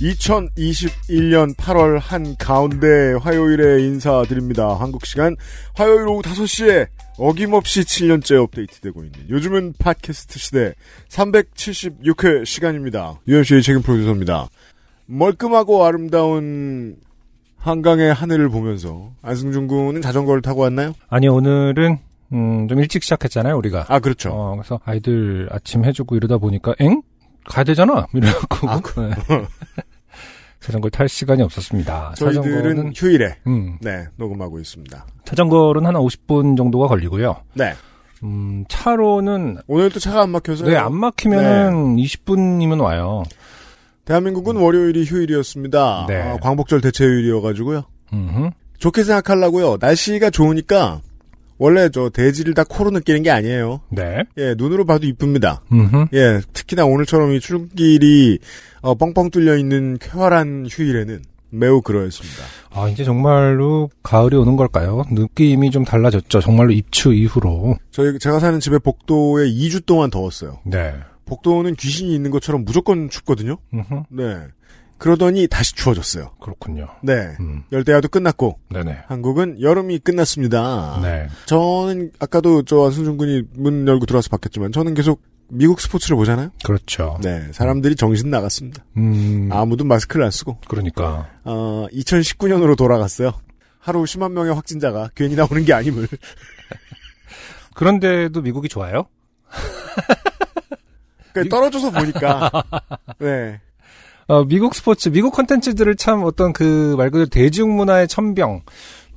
2021년 8월 한 가운데 화요일에 인사드립니다. 한국 시간 화요일 오후 5시에 어김없이 7년째 업데이트되고 있는 요즘은 팟캐스트 시대 376회 시간입니다. 유현수의 책임 프로듀서입니다. 멀끔하고 아름다운 한강의 하늘을 보면서 안승준 군은 자전거를 타고 왔나요? 아니 오늘은 음, 좀 일찍 시작했잖아요 우리가. 아 그렇죠. 어, 그래서 아이들 아침 해주고 이러다 보니까 엥 가야 되잖아 이래갖고 아, 네. 자전거 탈 시간이 없었습니다. 저희들은 휴일에 음, 네 녹음하고 있습니다. 자전거는 한 50분 정도가 걸리고요. 네 음, 차로는 오늘 또 차가 안 막혀서 네, 안 막히면은 20분이면 와요. 대한민국은 월요일이 휴일이었습니다. 네. 아, 광복절 대체휴일이어가지고요. 음흠. 좋게 생각하려고요. 날씨가 좋으니까 원래 저 대지를 다 코로 느끼는 게 아니에요. 네. 예, 눈으로 봐도 이쁩니다. 음흠. 예, 특히나 오늘처럼 이 출근길이 어, 뻥뻥 뚫려 있는 쾌활한 휴일에는 매우 그러했습니다. 아, 이제 정말로 가을이 오는 걸까요? 느낌이 좀 달라졌죠. 정말로 입추 이후로. 저희 제가 사는 집에 복도에 2주 동안 더웠어요. 네. 복도는 귀신이 있는 것처럼 무조건 춥거든요. 음흠. 네. 그러더니 다시 추워졌어요. 그렇군요. 네. 음. 열대야도 끝났고 네네. 한국은 여름이 끝났습니다. 네. 저는 아까도 저 승준 군이 문 열고 들어와서 봤겠지만 저는 계속 미국 스포츠를 보잖아요. 그렇죠. 네, 사람들이 정신 나갔습니다. 음. 아무도 마스크를 안 쓰고 그러니까. 어, 2019년으로 돌아갔어요. 하루 10만 명의 확진자가 괜히 나오는 게 아님을. 그런데도 미국이 좋아요? 그러니까 떨어져서 보니까 네. 어, 미국 스포츠, 미국 콘텐츠들을 참 어떤 그 말 그대로 대중문화의 천병,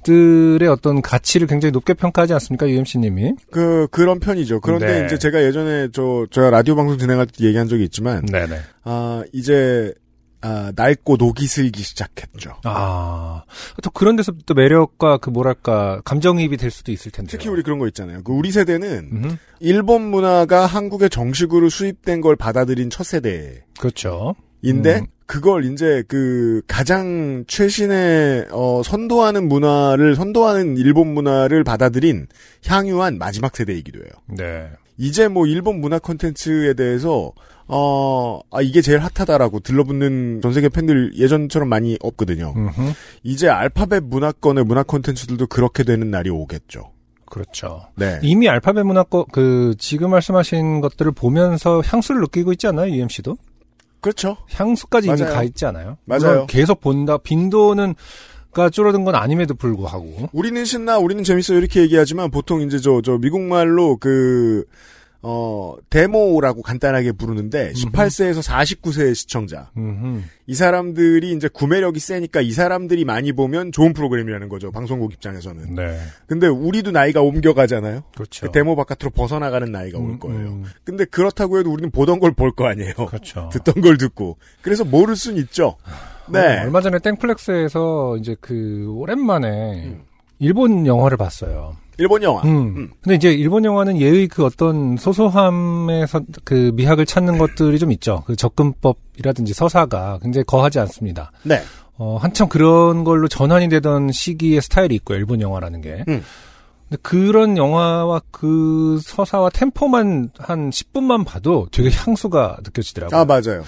들의 어떤 가치를 굉장히 높게 평가하지 않습니까, UMC님이? 그 그런 편이죠. 그런데 네. 이제 제가 예전에 저 제가 라디오 방송 진행할 때 얘기한 적이 있지만 네네. 아, 이제 아, 낡고 녹이 슬기 시작했죠. 아, 또 그런 데서 또 매력과 그 뭐랄까, 감정이입이 될 수도 있을 텐데. 특히 우리 그런 거 있잖아요. 그 우리 세대는 음, 일본 문화가 한국에 정식으로 수입된 걸 받아들인 첫 세대인데 그렇죠. 음. 그걸 이제 그 가장 최신의 어 선도하는 문화를 선도하는 일본 문화를 받아들인 향유한 마지막 세대이기도 해요. 네. 이제 뭐 일본 문화 콘텐츠에 대해서 어, 아, 이게 제일 핫하다라고 들러붙는 전 세계 팬들 예전처럼 많이 없거든요. 음흠. 이제 알파벳 문화권의 문화 콘텐츠들도 그렇게 되는 날이 오겠죠. 그렇죠. 네. 이미 알파벳 문화권, 그, 지금 말씀하신 것들을 보면서 향수를 느끼고 있지 않나요, UMC도? 그렇죠. 향수까지 이미 맞아요. 가 있지 않아요? 맞아요. 계속 본다. 빈도는, 가 줄어든 건 아님에도 불구하고. 우리는 신나, 우리는 재밌어 이렇게 얘기하지만 보통 이제 저, 저 미국 말로 그, 어, 데모라고 간단하게 부르는데 18세에서 49세의 시청자. 음흠. 이 사람들이 이제 구매력이 세니까 이 사람들이 많이 보면 좋은 프로그램이라는 거죠. 방송국 입장에서는. 네. 근데 우리도 나이가 옮겨가잖아요. 그렇죠. 그 데모 바깥으로 벗어나가는 나이가 올 음, 거예요. 음, 근데 그렇다고 해도 우리는 보던 걸 볼 거 아니에요. 그렇죠. 듣던 걸 듣고. 그래서 모를 순 있죠. 어, 네. 얼마 전에 땡플렉스에서 이제 그, 오랜만에 음. 일본 영화를 봤어요. 일본 영화. 음. 음. 근데 이제 일본 영화는 예의 그 어떤 소소함에서 그 미학을 찾는 것들이 좀 있죠. 그 접근법이라든지 서사가 굉장히 거하지 않습니다. 네. 어, 한참 그런 걸로 전환이 되던 시기의 스타일이 있고요. 일본 영화라는 게. 음. 근데 그런 영화와 그 서사와 템포만 한 10분만 봐도 되게 향수가 느껴지더라고요. 아, 맞아요.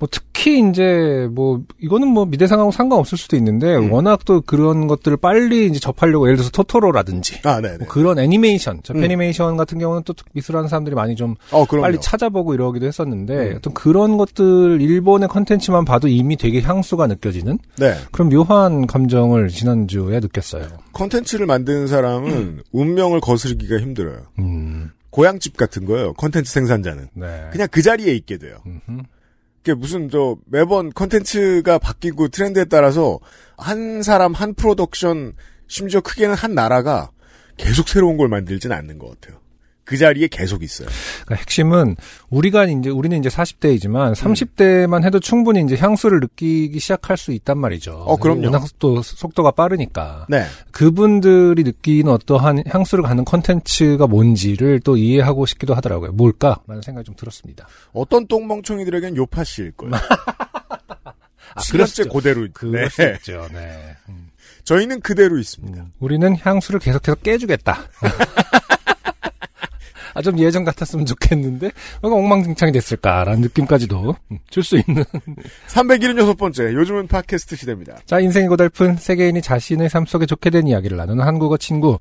뭐 특히 이제 뭐 이거는 뭐 미대생하고 상관없을 수도 있는데 음. 워낙 또 그런 것들을 빨리 이제 접하려고 예를 들어서 토토로라든지 아. 뭐 그런 애니메이션, 저 음. 애니메이션 같은 경우는 또 미술하는 사람들이 많이 좀 어. 빨리 찾아보고 이러기도 했었는데 음. 어떤 그런 것들 일본의 컨텐츠만 봐도 이미 되게 향수가 느껴지는 네. 그런 묘한 감정을 지난주에 느꼈어요. 컨텐츠를 만드는 사람은 운명을 거스르기가 힘들어요. 음, 고향집 같은 거예요. 컨텐츠 생산자는. 네. 그냥 그 자리에 있게 돼요. 음흠. 그게 무슨 저 매번 컨텐츠가 바뀌고 트렌드에 따라서 한 사람 한 프로덕션 심지어 크게는 한 나라가 계속 새로운 걸 만들진 않는 것 같아요. 그 자리에 계속 있어요. 그러니까 핵심은 우리가 이제 우리는 이제 40대이지만 30대만 해도 충분히 이제 향수를 느끼기 시작할 수 있단 말이죠. 어, 그럼요. 워낙 또 속도가 빠르니까. 네. 그분들이 느끼는 어떠한 향수를 갖는 컨텐츠가 뭔지를 또 이해하고 싶기도 하더라고요. 뭘까? 라는 생각이 좀 들었습니다. 어떤 똥멍청이들에겐 요파 씨일 거예요. 아, 시간째 그대로. 그럴 네. 수 있죠. 네. 저희는 그대로 있습니다. 우리는 향수를 계속해서 깨주겠다. 아, 좀 예전 같았으면 좋겠는데, 뭔가 엉망진창이 됐을까라는 느낌까지도 줄 수 있는. 376번째, 요즘은 팟캐스트 시대입니다. 자, 인생이 고달픈 세계인이 자신의 삶 속에 좋게 된 이야기를 나누는 한국어 친구.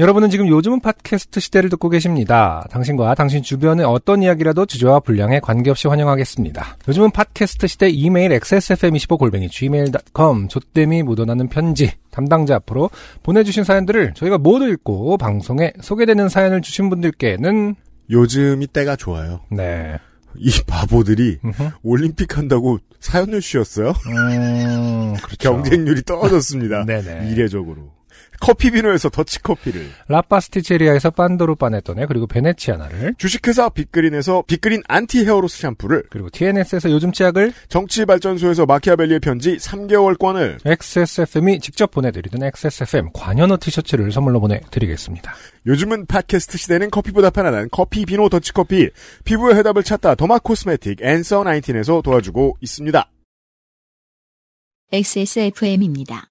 여러분은 지금 요즘은 팟캐스트 시대를 듣고 계십니다. 당신과 당신 주변의 어떤 이야기라도 주저와 분량에 관계없이 환영하겠습니다. 요즘은 팟캐스트 시대 이메일 xsfm25골뱅이 gmail.com 조땜이 묻어나는 편지 담당자 앞으로 보내주신 사연들을 저희가 모두 읽고 방송에 소개되는 사연을 주신 분들께는 요즘이 때가 좋아요. 네. 이 바보들이. 올림픽 한다고 사연을 쉬었어요. 음, 그렇죠. 경쟁률이 떨어졌습니다. 네네. 이례적으로. 커피 비노에서 더치커피를. 라파스티체리아에서 pandoro panettone 그리고 veneziana를 주식회사 빅그린에서 빅그린 anti hair loss 샴푸를. 그리고 TNS에서 요즘 치약을 정치발전소에서 마키아벨리의 편지 3개월권을. XSFM이 직접 보내드리던 XSFM 관현어 티셔츠를 선물로 보내드리겠습니다. 요즘은 팟캐스트 시대는 커피보다 편안한 커피 비노 더치커피. 피부의 해답을 찾다 derma cosmetic 앤서 19에서 도와주고 있습니다. XSFM입니다.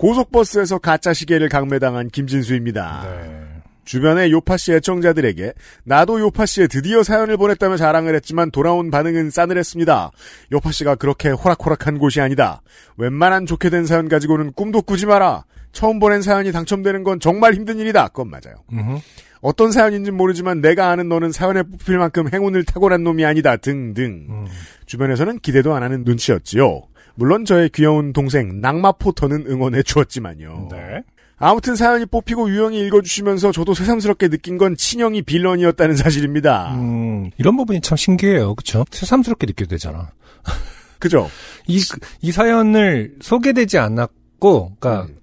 고속버스에서 가짜 시계를 강매당한 김진수입니다. 네. 주변의 요파씨 애청자들에게 나도 요파 씨에 드디어 사연을 보냈다며 자랑을 했지만 돌아온 반응은 싸늘했습니다. 요파 씨가 그렇게 호락호락한 곳이 아니다. 웬만한 좋게 된 사연 가지고는 꿈도 꾸지 마라. 처음 보낸 사연이 당첨되는 건 정말 힘든 일이다. 그건 맞아요. 음흠. 어떤 사연인진 모르지만 내가 아는 너는 사연에 뽑힐 만큼 행운을 탁월한 놈이 아니다. 등등. 음. 주변에서는 기대도 안 하는 눈치였지요. 물론 저의 귀여운 동생 낙마 포터는 응원해 주었지만요. 네. 아무튼 사연이 뽑히고 유형이 읽어주시면서 저도 새삼스럽게 느낀 건 친형이 빌런이었다는 사실입니다. 음, 이런 부분이 참 신기해요. 그쵸? 새삼스럽게 느껴 되잖아. 그죠? 이, 이 사연을 소개되지 않았고, 그니까, 음.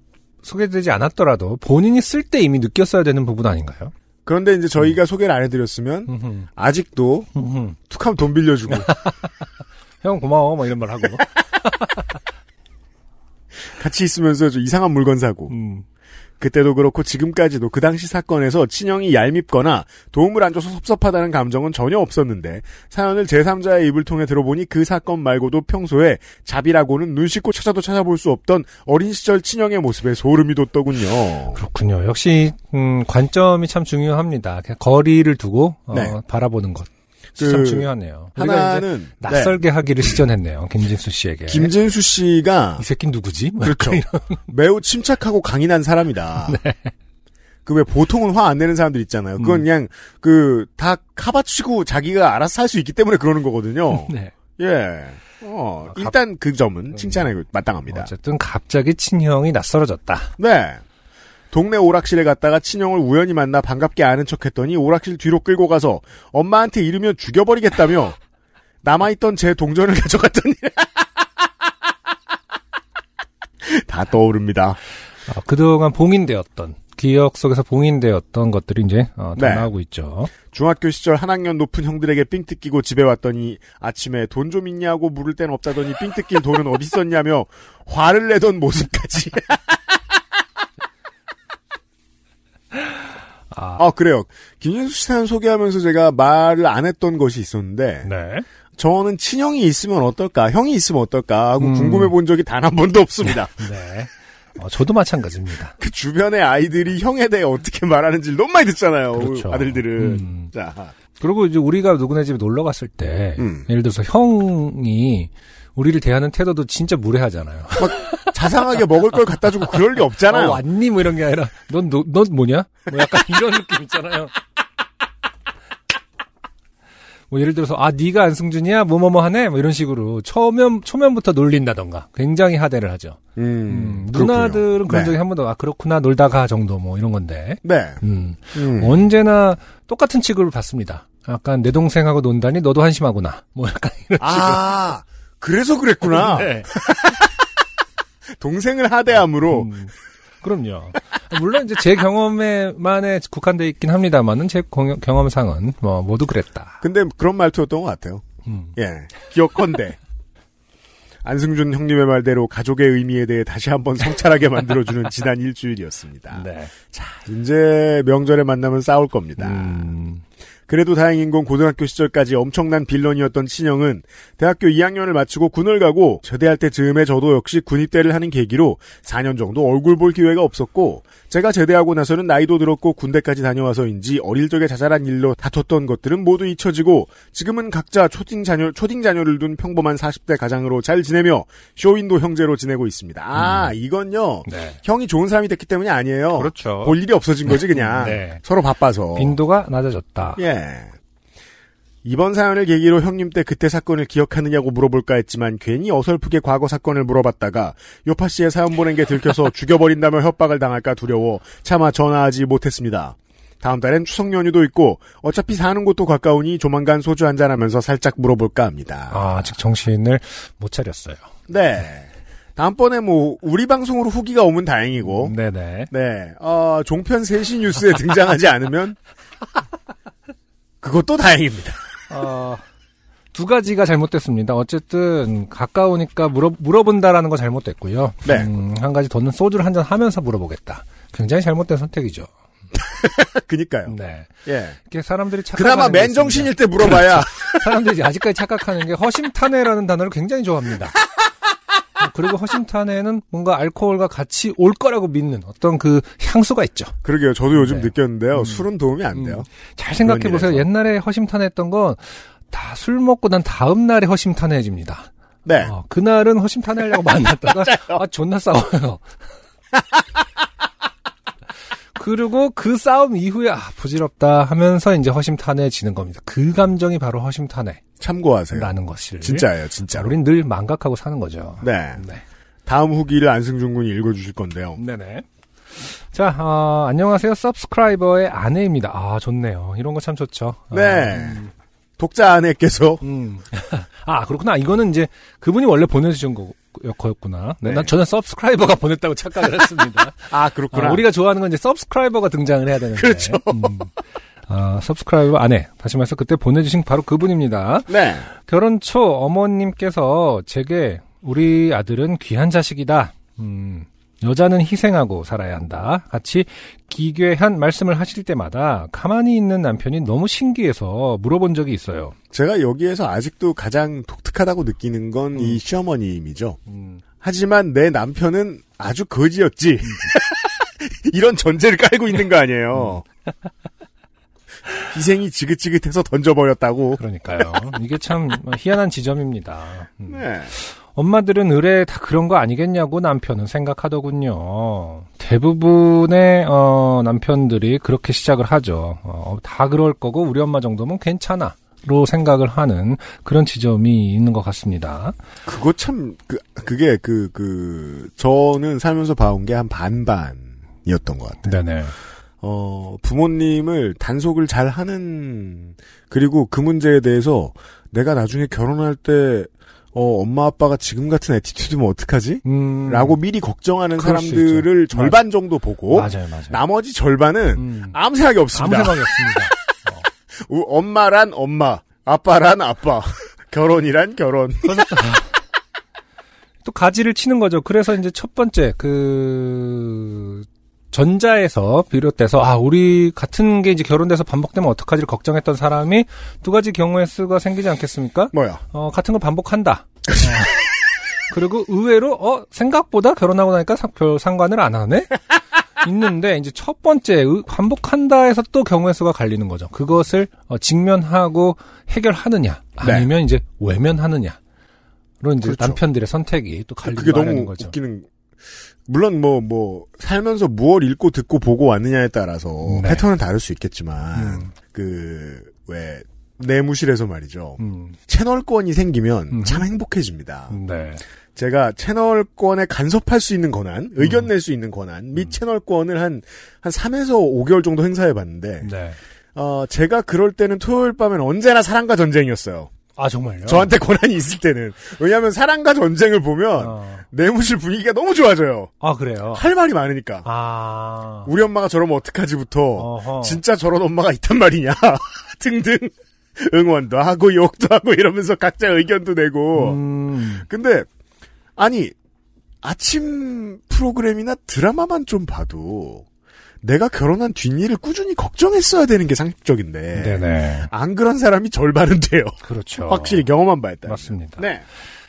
소개되지 않았더라도 본인이 쓸 때 이미 느꼈어야 되는 부분 아닌가요? 그런데 이제 저희가 소개를 안 해드렸으면 음흠. 아직도. 툭하면 돈 빌려주고 형 고마워, 뭐 이런 말 하고. 같이 있으면서 저 이상한 물건 사고 음. 그때도 그렇고 지금까지도 그 당시 사건에서 친형이 얄밉거나 도움을 안 줘서 섭섭하다는 감정은 전혀 없었는데 사연을 제3자의 입을 통해 들어보니 그 사건 말고도 평소에 잡이라고는 눈 씻고 찾아도 찾아볼 수 없던 어린 시절 친형의 모습에 소름이 돋더군요. 그렇군요. 역시, 음, 관점이 참 중요합니다. 거리를 두고, 어, 네. 바라보는 것. 그참 중요하네요. 하나는 네. 낯설게 하기를 시전했네요. 김진수 씨에게. 김진수 씨가 이 새끼 누구지? 뭐 그렇죠. 매우 침착하고 강인한 사람이다. 네. 그왜 보통은 화 안 내는 사람들 있잖아요. 그건 음. 그냥 그 다 카바치고 자기가 알아서 할 수 있기 때문에 그러는 거거든요. 네. 예. 어, 아, 갑- 일단 그 점은 칭찬에 마땅합니다. 어쨌든 갑자기 친형이 낯설어졌다. 네. 동네 오락실에 갔다가 친형을 우연히 만나 반갑게 아는 척했더니 오락실 뒤로 끌고 가서 엄마한테 이르면 죽여버리겠다며 남아있던 제 동전을 가져갔더니 다 떠오릅니다. 어, 그동안 봉인되었던 기억 속에서 봉인되었던 것들이 이제 어, 다 네. 나오고 있죠. 중학교 시절 한 학년 높은 형들에게 삥 뜯기고 집에 왔더니 아침에 돈 좀 있냐고 물을 땐 없다더니 삥 뜯긴 돈은 어디 있었냐며 화를 내던 모습까지. 아, 아 그래요. 김현수 씨 사연 소개하면서 제가 말을 안 했던 것이 있었는데 네. 저는 친형이 있으면 어떨까, 형이 있으면 어떨까 하고 음. 궁금해 본 적이 단 한 번도 없습니다. 네. 어, 저도 마찬가지입니다. 그 주변의 아이들이 형에 대해 어떻게 말하는지를 너무 많이 듣잖아요. 그렇죠. 아들들은. 음. 자, 그리고 이제 우리가 누구네 집에 놀러 갔을 때, 음. 예를 들어서 형이 우리를 대하는 태도도 진짜 무례하잖아요. 자상하게 먹을 걸 갖다 주고 그럴 리 없잖아요. 어, 왔니? 뭐 이런 게 아니라, 넌, 너, 넌 뭐냐? 뭐 약간 이런 느낌 있잖아요. 뭐 예를 들어서 아 네가 안승준이야 뭐뭐뭐 하네 뭐 이런 식으로 초면 초면부터 놀린다던가 굉장히 하대를 하죠. 음, 음. 누나들은 그런 네. 적이 한 번도 아 그렇구나 놀다가 정도 뭐 이런 건데 네. 음, 음. 언제나 똑같은 취급을 받습니다. 약간 내 동생하고 논다니 너도 한심하구나 뭐 약간 이런 아, 그래서 그랬구나. 식으로. 네. 동생을 하대함으로. 음, 그럼요. 물론 이제 제 경험에만에 국한돼 있긴 합니다만은 제 공- 경험상은 뭐 모두 그랬다. 근데 그런 말투였던 것 같아요. 음. 예. 기억컨대. 안승준 형님의 말대로 가족의 의미에 대해 다시 한번 성찰하게 만들어주는 지난 일주일이었습니다. 네. 이제 명절에 만나면 싸울 겁니다. 음, 그래도 다행인 건 고등학교 시절까지 엄청난 빌런이었던 친형은 대학교 2학년을 마치고 군을 가고 제대할 때 즈음에 저도 역시 군입대를 하는 계기로 4년 정도 얼굴 볼 기회가 없었고 제가 제대하고 나서는 나이도 들었고 군대까지 다녀와서인지 어릴 적에 자잘한 일로 다퉜던 것들은 모두 잊혀지고 지금은 각자 초딩 자녀 초딩 자녀를 둔 평범한 40대 가장으로 잘 지내며 쇼윈도 형제로 지내고 있습니다. 아 이건요 네. 형이 좋은 사람이 됐기 때문이 아니에요. 그렇죠. 볼 일이 없어진 거지 그냥 네. 서로 바빠서. 빈도가 낮아졌다. 예. 이번 사연을 계기로 형님 때 그때 사건을 기억하느냐고 물어볼까 했지만 괜히 어설프게 과거 사건을 물어봤다가 요파 씨의 사연 보낸 게 들켜서 죽여버린다며 협박을 당할까 두려워 차마 전화하지 못했습니다. 다음 달엔 추석 연휴도 있고 어차피 사는 곳도 가까우니 조만간 소주 한잔 하면서 살짝 물어볼까 합니다. 아, 아직 정신을 못 차렸어요. 네. 다음번에 뭐 우리 방송으로 후기가 오면 다행이고 네네. 네, 어, 종편 3시 뉴스에 등장하지 않으면 그것도 다행입니다. 어, 두 가지가 잘못됐습니다. 어쨌든 가까우니까 물어 물어본다라는 거 잘못됐고요. 네. 음, 한 가지 더는 소주를 한 잔 하면서 물어보겠다. 굉장히 잘못된 선택이죠. 그니까요. 네. 예. 이렇게 사람들이 착각. 그나마 맨정신일 때 물어봐야 사람들이 아직까지 착각하는 게 허심탄회라는 단어를 굉장히 좋아합니다. 그리고 허심탄회는 뭔가 알코올과 같이 올 거라고 믿는 어떤 그 향수가 있죠. 그러게요. 저도 요즘 네. 느꼈는데요. 음. 술은 도움이 안 돼요. 잘 생각해 보세요. 옛날에 허심탄회했던 건 다 술 먹고 난 다음 날에 허심탄회해집니다. 네. 어, 그날은 허심탄회하려고 만났다가 아 존나 싸워요. 그리고 그 싸움 이후에 아 부질없다 하면서 이제 허심탄회해지는 겁니다. 그 감정이 바로 허심탄회라는 참고하세요. 것을 진짜예요, 진짜로. 우린 늘 망각하고 사는 거죠. 네. 네. 다음 후기를 안승준 군이 읽어주실 건데요. 네네. 자, 어, 안녕하세요. 서브스크라이버의 아내입니다. 아, 좋네요. 이런 거 참 좋죠. 네. 독자 아내께서 음. 아, 그렇구나. 이거는 이제 그분이 원래 보내주신 거, 거였구나. 네, 네. 난 저는 서브스크라이버가 보냈다고 착각을 했습니다. 아 그렇구나. 아, 우리가 좋아하는 건 이제 서브스크라이버가 등장을 해야 되는데. 그렇죠. 음. 아, 서브스크라이버 아내. 다시 말해서 그때 보내주신 바로 그분입니다. 네. 결혼 초 어머님께서 제게 우리 아들은 귀한 자식이다. 음, 여자는 희생하고 살아야 한다. 같이 기괴한 말씀을 하실 때마다 가만히 있는 남편이 너무 신기해서 물어본 적이 있어요. 제가 여기에서 아직도 가장 독특하다고 느끼는 건이 음. 시어머니임이죠. 음, 하지만 내 남편은 아주 거지였지. 이런 전제를 깔고 있는 거 아니에요. 희생이 지긋지긋해서 던져버렸다고. 그러니까요. 이게 참 희한한 지점입니다. 음. 네. 엄마들은 의뢰 다 그런 거 아니겠냐고 남편은 생각하더군요. 대부분의 어, 남편들이 그렇게 시작을 하죠. 어, 다 그럴 거고 우리 엄마 정도면 괜찮아. 로 생각을 하는 그런 지점이 있는 것 같습니다. 그거 참, 그, 그게 그, 그, 저는 살면서 봐온 게 한 반반이었던 것 같아요. 네네. 어, 부모님을 단속을 잘 하는, 그리고 그 문제에 대해서 내가 나중에 결혼할 때, 어, 엄마 아빠가 지금 같은 애티튜드면 어떡하지? 음, 라고 미리 걱정하는 사람들을. 절반 정도 보고, 맞아요, 맞아요. 나머지 절반은 음, 아무 생각이 아무 없습니다. 생각이 없습니다. 우- 엄마란 엄마, 아빠란 아빠, 결혼이란 결혼. 또, 또 가지를 치는 거죠. 그래서 이제 첫 번째 그 전자에서 비롯돼서 아 우리 같은 게 이제 결혼돼서 반복되면 어떡하지를 걱정했던 사람이 두 가지 경우의 수가 생기지 않겠습니까? 뭐야? 어 같은 걸 반복한다. 어, 그리고 의외로 어 생각보다 결혼하고 나니까 사- 별 상관을 안 하네. 있는데 이제 첫 번째 의- 반복한다에서 또 경우의 수가 갈리는 거죠. 그것을 어, 직면하고 해결하느냐 네. 아니면 이제 외면하느냐 로 이제 그렇죠. 남편들의 선택이 또 갈리는 그게 마련인 너무 거죠. 웃기는. 물론 뭐뭐 살면서 무엇 읽고 듣고 보고 왔느냐에 따라서 네. 패턴은 다를 수 있겠지만 음. 그왜 내무실에서 말이죠. 음, 채널권이 생기면 음. 참 행복해집니다. 네. 제가 채널권에 간섭할 수 있는 권한, 의견 음. 낼수 있는 권한, 및 채널권을 한, 한 3에서 5개월 정도 행사해 봤는데, 네. 어, 제가 그럴 때는 토요일 밤엔 언제나 사랑과 전쟁이었어요. 아, 정말요? 저한테 권한이 있을 때는. 왜냐하면 사랑과 전쟁을 보면 어. 내무실 분위기가 너무 좋아져요. 아, 그래요? 할 말이 많으니까. 아. 우리 엄마가 저러면 어떡하지부터 어허. 진짜 저런 엄마가 있단 말이냐 등등 응원도 하고 욕도 하고 이러면서 각자 의견도 내고 음, 근데 아니 아침 프로그램이나 드라마만 좀 봐도 내가 결혼한 뒷일을 꾸준히 걱정했어야 되는 게 상식적인데 네네. 안 그런 사람이 절반은 돼요. 그렇죠. 확실히 경험한 바에 따라. 맞습니다. 네.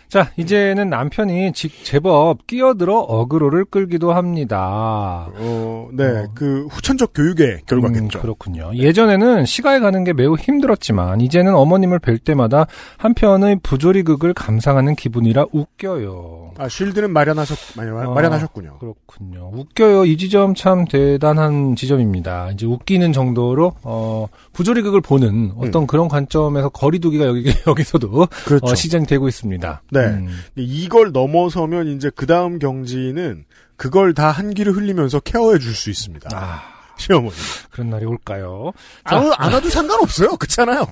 자, 이제는 남편이 직, 제법 끼어들어 어그로를 끌기도 합니다. 어, 네. 어. 그 후천적 교육의 결과겠죠. 음, 그렇군요. 예전에는 시가에 가는 게 매우 힘들었지만 이제는 어머님을 뵐 때마다 한편의 부조리극을 감상하는 기분이라 웃겨요. 아, 쉴드는 마련하셨, 마련, 어. 마련하셨군요. 그렇군요. 웃겨요. 이 지점 참 대단한 지점입니다. 이제 웃기는 정도로 어 부조리극을 보는 어떤 그런 관점에서 거리두기가 여기 여기서도 음. 그렇죠. 어, 시전이 되고 있습니다. 네. 음, 이걸 넘어서면 이제 그 다음 경지는 그걸 다 한기를 흘리면서 케어해 줄 수 있습니다. 아, 시어머니. 그런 날이 올까요? 안, 오- 안 와도 상관없어요. 그렇잖아요.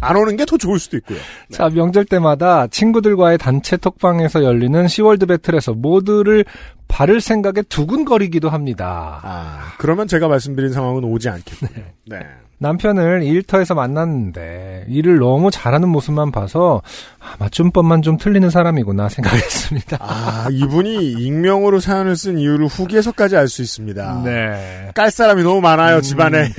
안 오는 게 더 좋을 수도 있고요. 자, 명절 때마다 친구들과의 단체 톡방에서 열리는 시월드 battle에서 모두를 바를 생각에 두근거리기도 합니다. 아, 그러면 제가 말씀드린 상황은 오지 않겠군요. 네. 남편을 일터에서 만났는데 일을 너무 잘하는 모습만 봐서 아, 맞춤법만 좀 틀리는 사람이구나 생각했습니다. 아, 이분이 익명으로 사연을 쓴 이유를 후기에서까지 알 수 있습니다. 네. 깔 사람이 너무 많아요, 음. 집안에.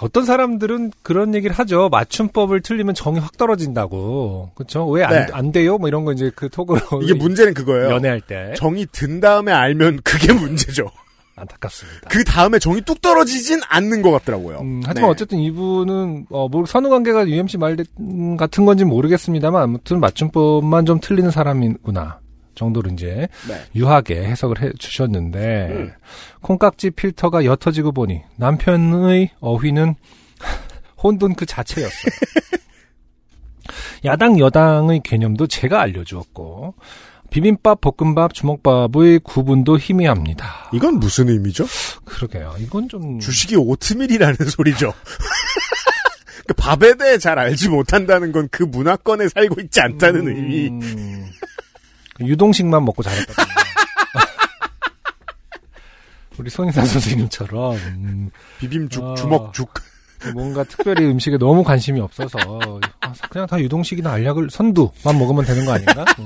어떤 사람들은 그런 얘기를 하죠. 맞춤법을 틀리면 정이 확 떨어진다고. 그렇죠? 왜안 네. 돼요? 뭐 이런 거 이제 그 톡으로 이게 문제는 그거예요. 연애할 때 정이 든 다음에 알면 그게 문제죠. 안타깝습니다. 그 다음에 정이 뚝 떨어지진 않는 것 같더라고요. 음, 하지만 네. 어쨌든 이분은 어, 뭐 선후 관계가 UMC 말 음, 같은 건지 는 모르겠습니다만 아무튼 맞춤법만 좀 틀리는 사람이구나 정도로 이제 네. 유하게 해석을 해 주셨는데 음. 콩깍지 필터가 옅어지고 보니 남편의 어휘는 혼돈 그 자체였어요. 야당 여당의 개념도 제가 알려주었고 비빔밥, 볶음밥, 주먹밥의 구분도 희미합니다. 이건 무슨 의미죠? 그러게요. 이건 좀 주식이 오트밀이라는 소리죠. 그 밥에 대해 잘 알지 못한다는 건 그 문화권에 살고 있지 않다는 음, 의미. 유동식만 먹고 자랐거든요. 우리 손희상 선생님처럼 음, 비빔죽, 어. 주먹죽. 뭔가 특별히 음식에 너무 관심이 없어서 아, 그냥 다 유동식이나 알약을 선두만 먹으면 되는 거 아닌가? 음.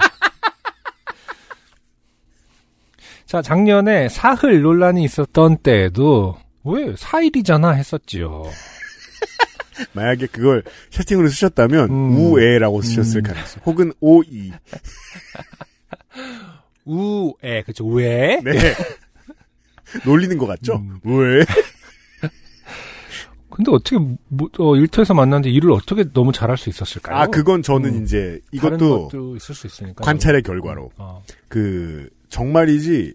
자 작년에 사흘 논란이 있었던 때에도 왜 사일이잖아 했었지요. 만약에 그걸 채팅으로 쓰셨다면 음. 우에라고 쓰셨을 음. 가능성. 혹은 오이. 우에 그죠 왜? 네. 놀리는 것 같죠? 음. 왜? 근데 어떻게 뭐, 어, 일터에서 만났는데 일을 어떻게 너무 잘할 수 있었을까요? 아, 그건 저는 음. 이제 이것도 관찰의 결과로. 어. 그, 정말이지,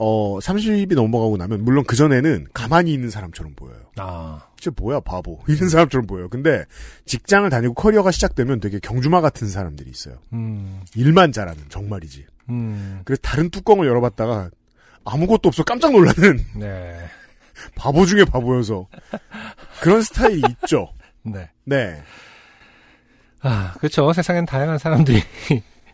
어, 30이 넘어가고 나면, 물론 그전에는 가만히 있는 사람처럼 보여요. 아, 진짜 뭐야, 바보. 이런 사람처럼 보여요. 근데 직장을 다니고 커리어가 시작되면 되게 경주마 같은 사람들이 있어요. 음, 일만 잘하는, 정말이지. 음, 그래서 다른 뚜껑을 열어봤다가 아무것도 없어 깜짝 놀라는 네, 바보 중에 바보여서. 그런 스타일이 있죠. 네. 네. 아, 그렇죠. 세상엔 다양한 사람들이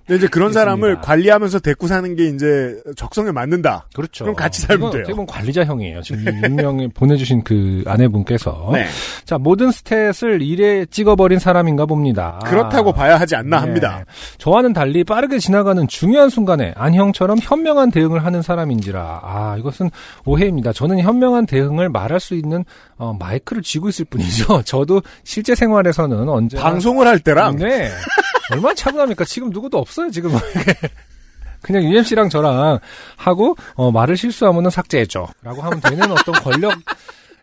근데 이제 그런 있습니다. 사람을 관리하면서 데리고 사는 게 이제 적성에 맞는다. 그렇죠. 그럼 같이 살면 돼요. 보면 관리자형이에요. 지금 이 익명에 보내주신 그 아내분께서 네. 자 모든 스탯을 일에 찍어버린 사람인가 봅니다. 그렇다고 봐야 하지 않나 네. 합니다. 저와는 달리 빠르게 지나가는 중요한 순간에 안형처럼 현명한 대응을 하는 사람인지라 아 이것은 오해입니다. 저는 현명한 대응을 말할 수 있는 어, 마이크를 쥐고 있을 뿐이죠. 저도 실제 생활에서는 언제 방송을 할 때랑 네 얼마나 차분합니까? 지금 누구도 없어요 지금 그냥 UMC랑 저랑 하고 어, 말을 실수하면은 삭제해줘 라고 하면 되는 어떤 권력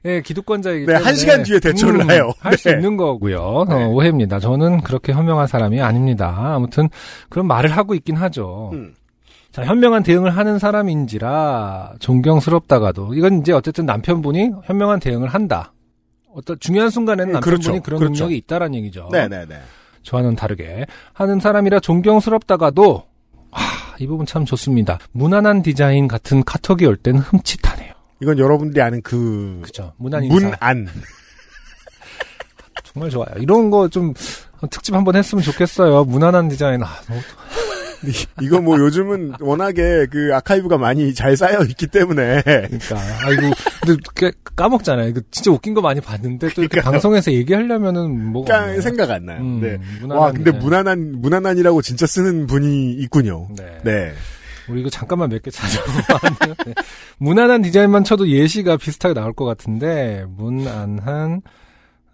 의 기득권자이기 네, 때문에 한 시간 뒤에 대처를 해요. 할수 네. 있는 거고요. 네. 어, 오해입니다. 저는 그렇게 현명한 사람이 아닙니다. 아무튼 그런 말을 하고 있긴 하죠. 음. 자, 현명한 대응을 하는 사람인지라 존경스럽다가도 이건 이제 어쨌든 남편분이 현명한 대응을 한다. 어떤 중요한 순간에는 음, 남편분이 그렇죠. 그런 그렇죠. 능력이 있다라는 얘기죠. 네 네 네. 저와는 다르게 하는 사람이라 존경스럽다가도 아, 이 부분 참 좋습니다. 무난한 디자인 같은 카톡이 올 때는 흠칫하네요. 이건 여러분들이 아는 그 그죠? 무난 인사 문안. 정말 좋아요. 이런 거 좀 특집 한번 했으면 좋겠어요. 무난한 디자인. 아, 너무 이거 뭐 요즘은 워낙에 그 아카이브가 많이 잘 쌓여 있기 때문에 그러니까 아이고 근데 그 까먹잖아요. 이거 진짜 웃긴 거 많이 봤는데 또 이렇게 그러니까요. 방송에서 얘기하려면은 그냥 없네요. 생각 안 나요. 음, 네. 무난한 와 근데 디자인. 무난한 무난한이라고 진짜 쓰는 분이 있군요. 네. 네. 우리 이거 잠깐만 몇 개 찾아보면 네. 무난한 디자인만 쳐도 예시가 비슷하게 나올 것 같은데 문안한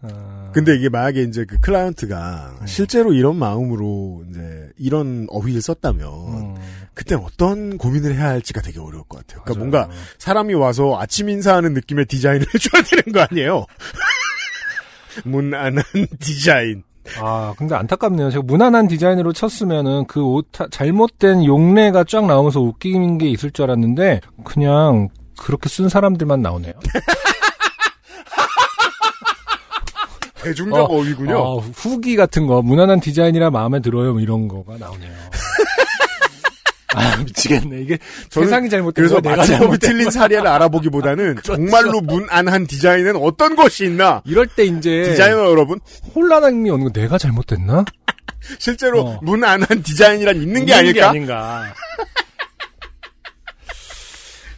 어... 근데 이게 만약에 이제 그 클라이언트가 음. 실제로 이런 마음으로 이제 이런 어휘를 썼다면 음, 그때 어떤 고민을 해야 할지가 되게 어려울 것 같아요. 그러니까 맞아요. 뭔가 사람이 와서 아침 인사하는 느낌의 디자인을 해줘야 되는 거 아니에요? 문안한 디자인. 아 근데 안타깝네요. 제가 무난한 디자인으로 쳤으면은 그옷 잘못된 용례가 쫙 나오면서 웃긴 게 있을 줄 알았는데 그냥 그렇게 쓴 사람들만 나오네요. 대중적 어, 어, 휘군요 어, 후기 같은 거 무난한 디자인이라 마음에 들어요 뭐 이런 거가 나오네요. 아 미치겠네 이게 세상이 잘못된 그래서 마침법이 잘못된 틀린 사례를 알아보기보다는 정말로 문안한 디자인은 어떤 것이 있나? 이럴 때 이제 디자이너 여러분, 혼란함이 오는 거 내가 잘못됐나? 실제로 어. 문안한 디자인이란 있는 게 아닐까? 아닌가?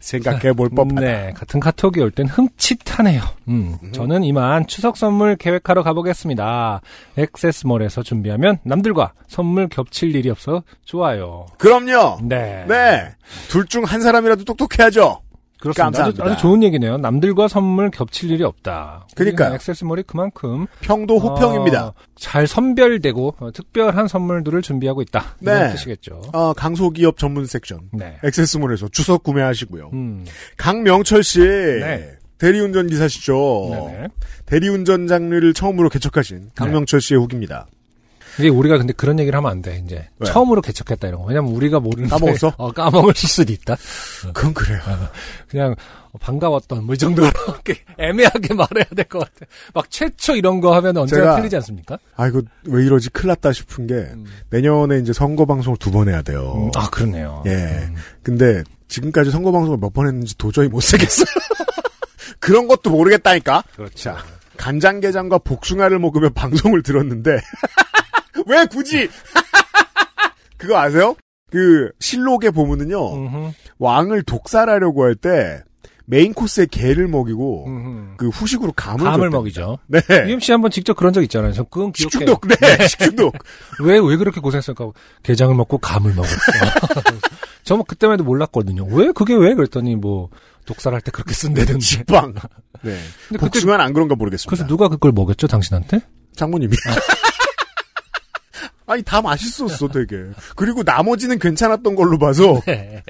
생각해 볼 법하다. 네, 같은 카톡이 올 땐 흠칫하네요. 음, 저는 이만 추석 선물 계획하러 가보겠습니다. 액세스몰에서 준비하면 남들과 선물 겹칠 일이 없어 좋아요. 그럼요. 네, 네. 둘 중 한 사람이라도 똑똑해야죠. 그렇습니다. 아주, 감사합니다. 아주 좋은 얘기네요. 남들과 선물 겹칠 일이 없다. 그러니까요. 액세스몰이 그만큼 평도 호평입니다. 어, 잘 선별되고 어, 특별한 선물들을 준비하고 있다. 이런 네. 뜻이겠죠. 어, 강소기업 전문 섹션. 네. 액세스몰에서 주석 구매하시고요. 음, 강명철 씨. 네. 대리운전 기사시죠. 네네. 대리운전 장르를 처음으로 개척하신 강명철 씨의 후기입니다. 이게 우리가 근데 그런 얘기를 하면 안 돼, 이제. 왜요? 처음으로 개척했다 이런 거. 왜냐면 우리가 모르는데. 까먹었어? 어, 까먹을 수도 있다. 그건 그래요. 그냥 어, 반가웠던 뭐 이 정도로 애매하게 말해야 될 것 같아. 막 최초 이런 거 하면 언제나 제가- 틀리지 않습니까? 아, 이거 왜 이러지? 큰일 났다 싶은 게, 내년에 이제 선거 방송을 두 번 해야 돼요. 음, 아, 그렇네요. 예. 음. 근데 지금까지 선거 방송을 몇 번 했는지 도저히 못 쓰겠어요. 그런 것도 모르겠다니까? 그렇죠. 자, 간장게장과 복숭아를 먹으며 방송을 들었는데, 왜 굳이? 그거 아세요? 그, 실록에 보면은요, 음흠, 왕을 독살하려고 할 때, 메인 코스에 게를 먹이고, 음흠. 그 후식으로 감을 감을. 먹이죠. 네. UMC 한번 직접 그런 적 있잖아요. 저 그건 기억해요. 식중독, 네, 식중독. 왜, 왜 그렇게 고생했을까? 게장을 먹고 감을 먹었어. 저뭐 그때만 해도 몰랐거든요. 왜? 그게 왜? 그랬더니 뭐, 독살할 때 그렇게 쓴다든지. 식빵. 네. 근데 그때, 복숭아는 안 그런가 모르겠습니다. 그래서 누가 그걸 먹였죠, 당신한테? 장모님이. 아 니, 다 맛있었어, 되게. 그리고 나머지는 괜찮았던 걸로 봐서, 네.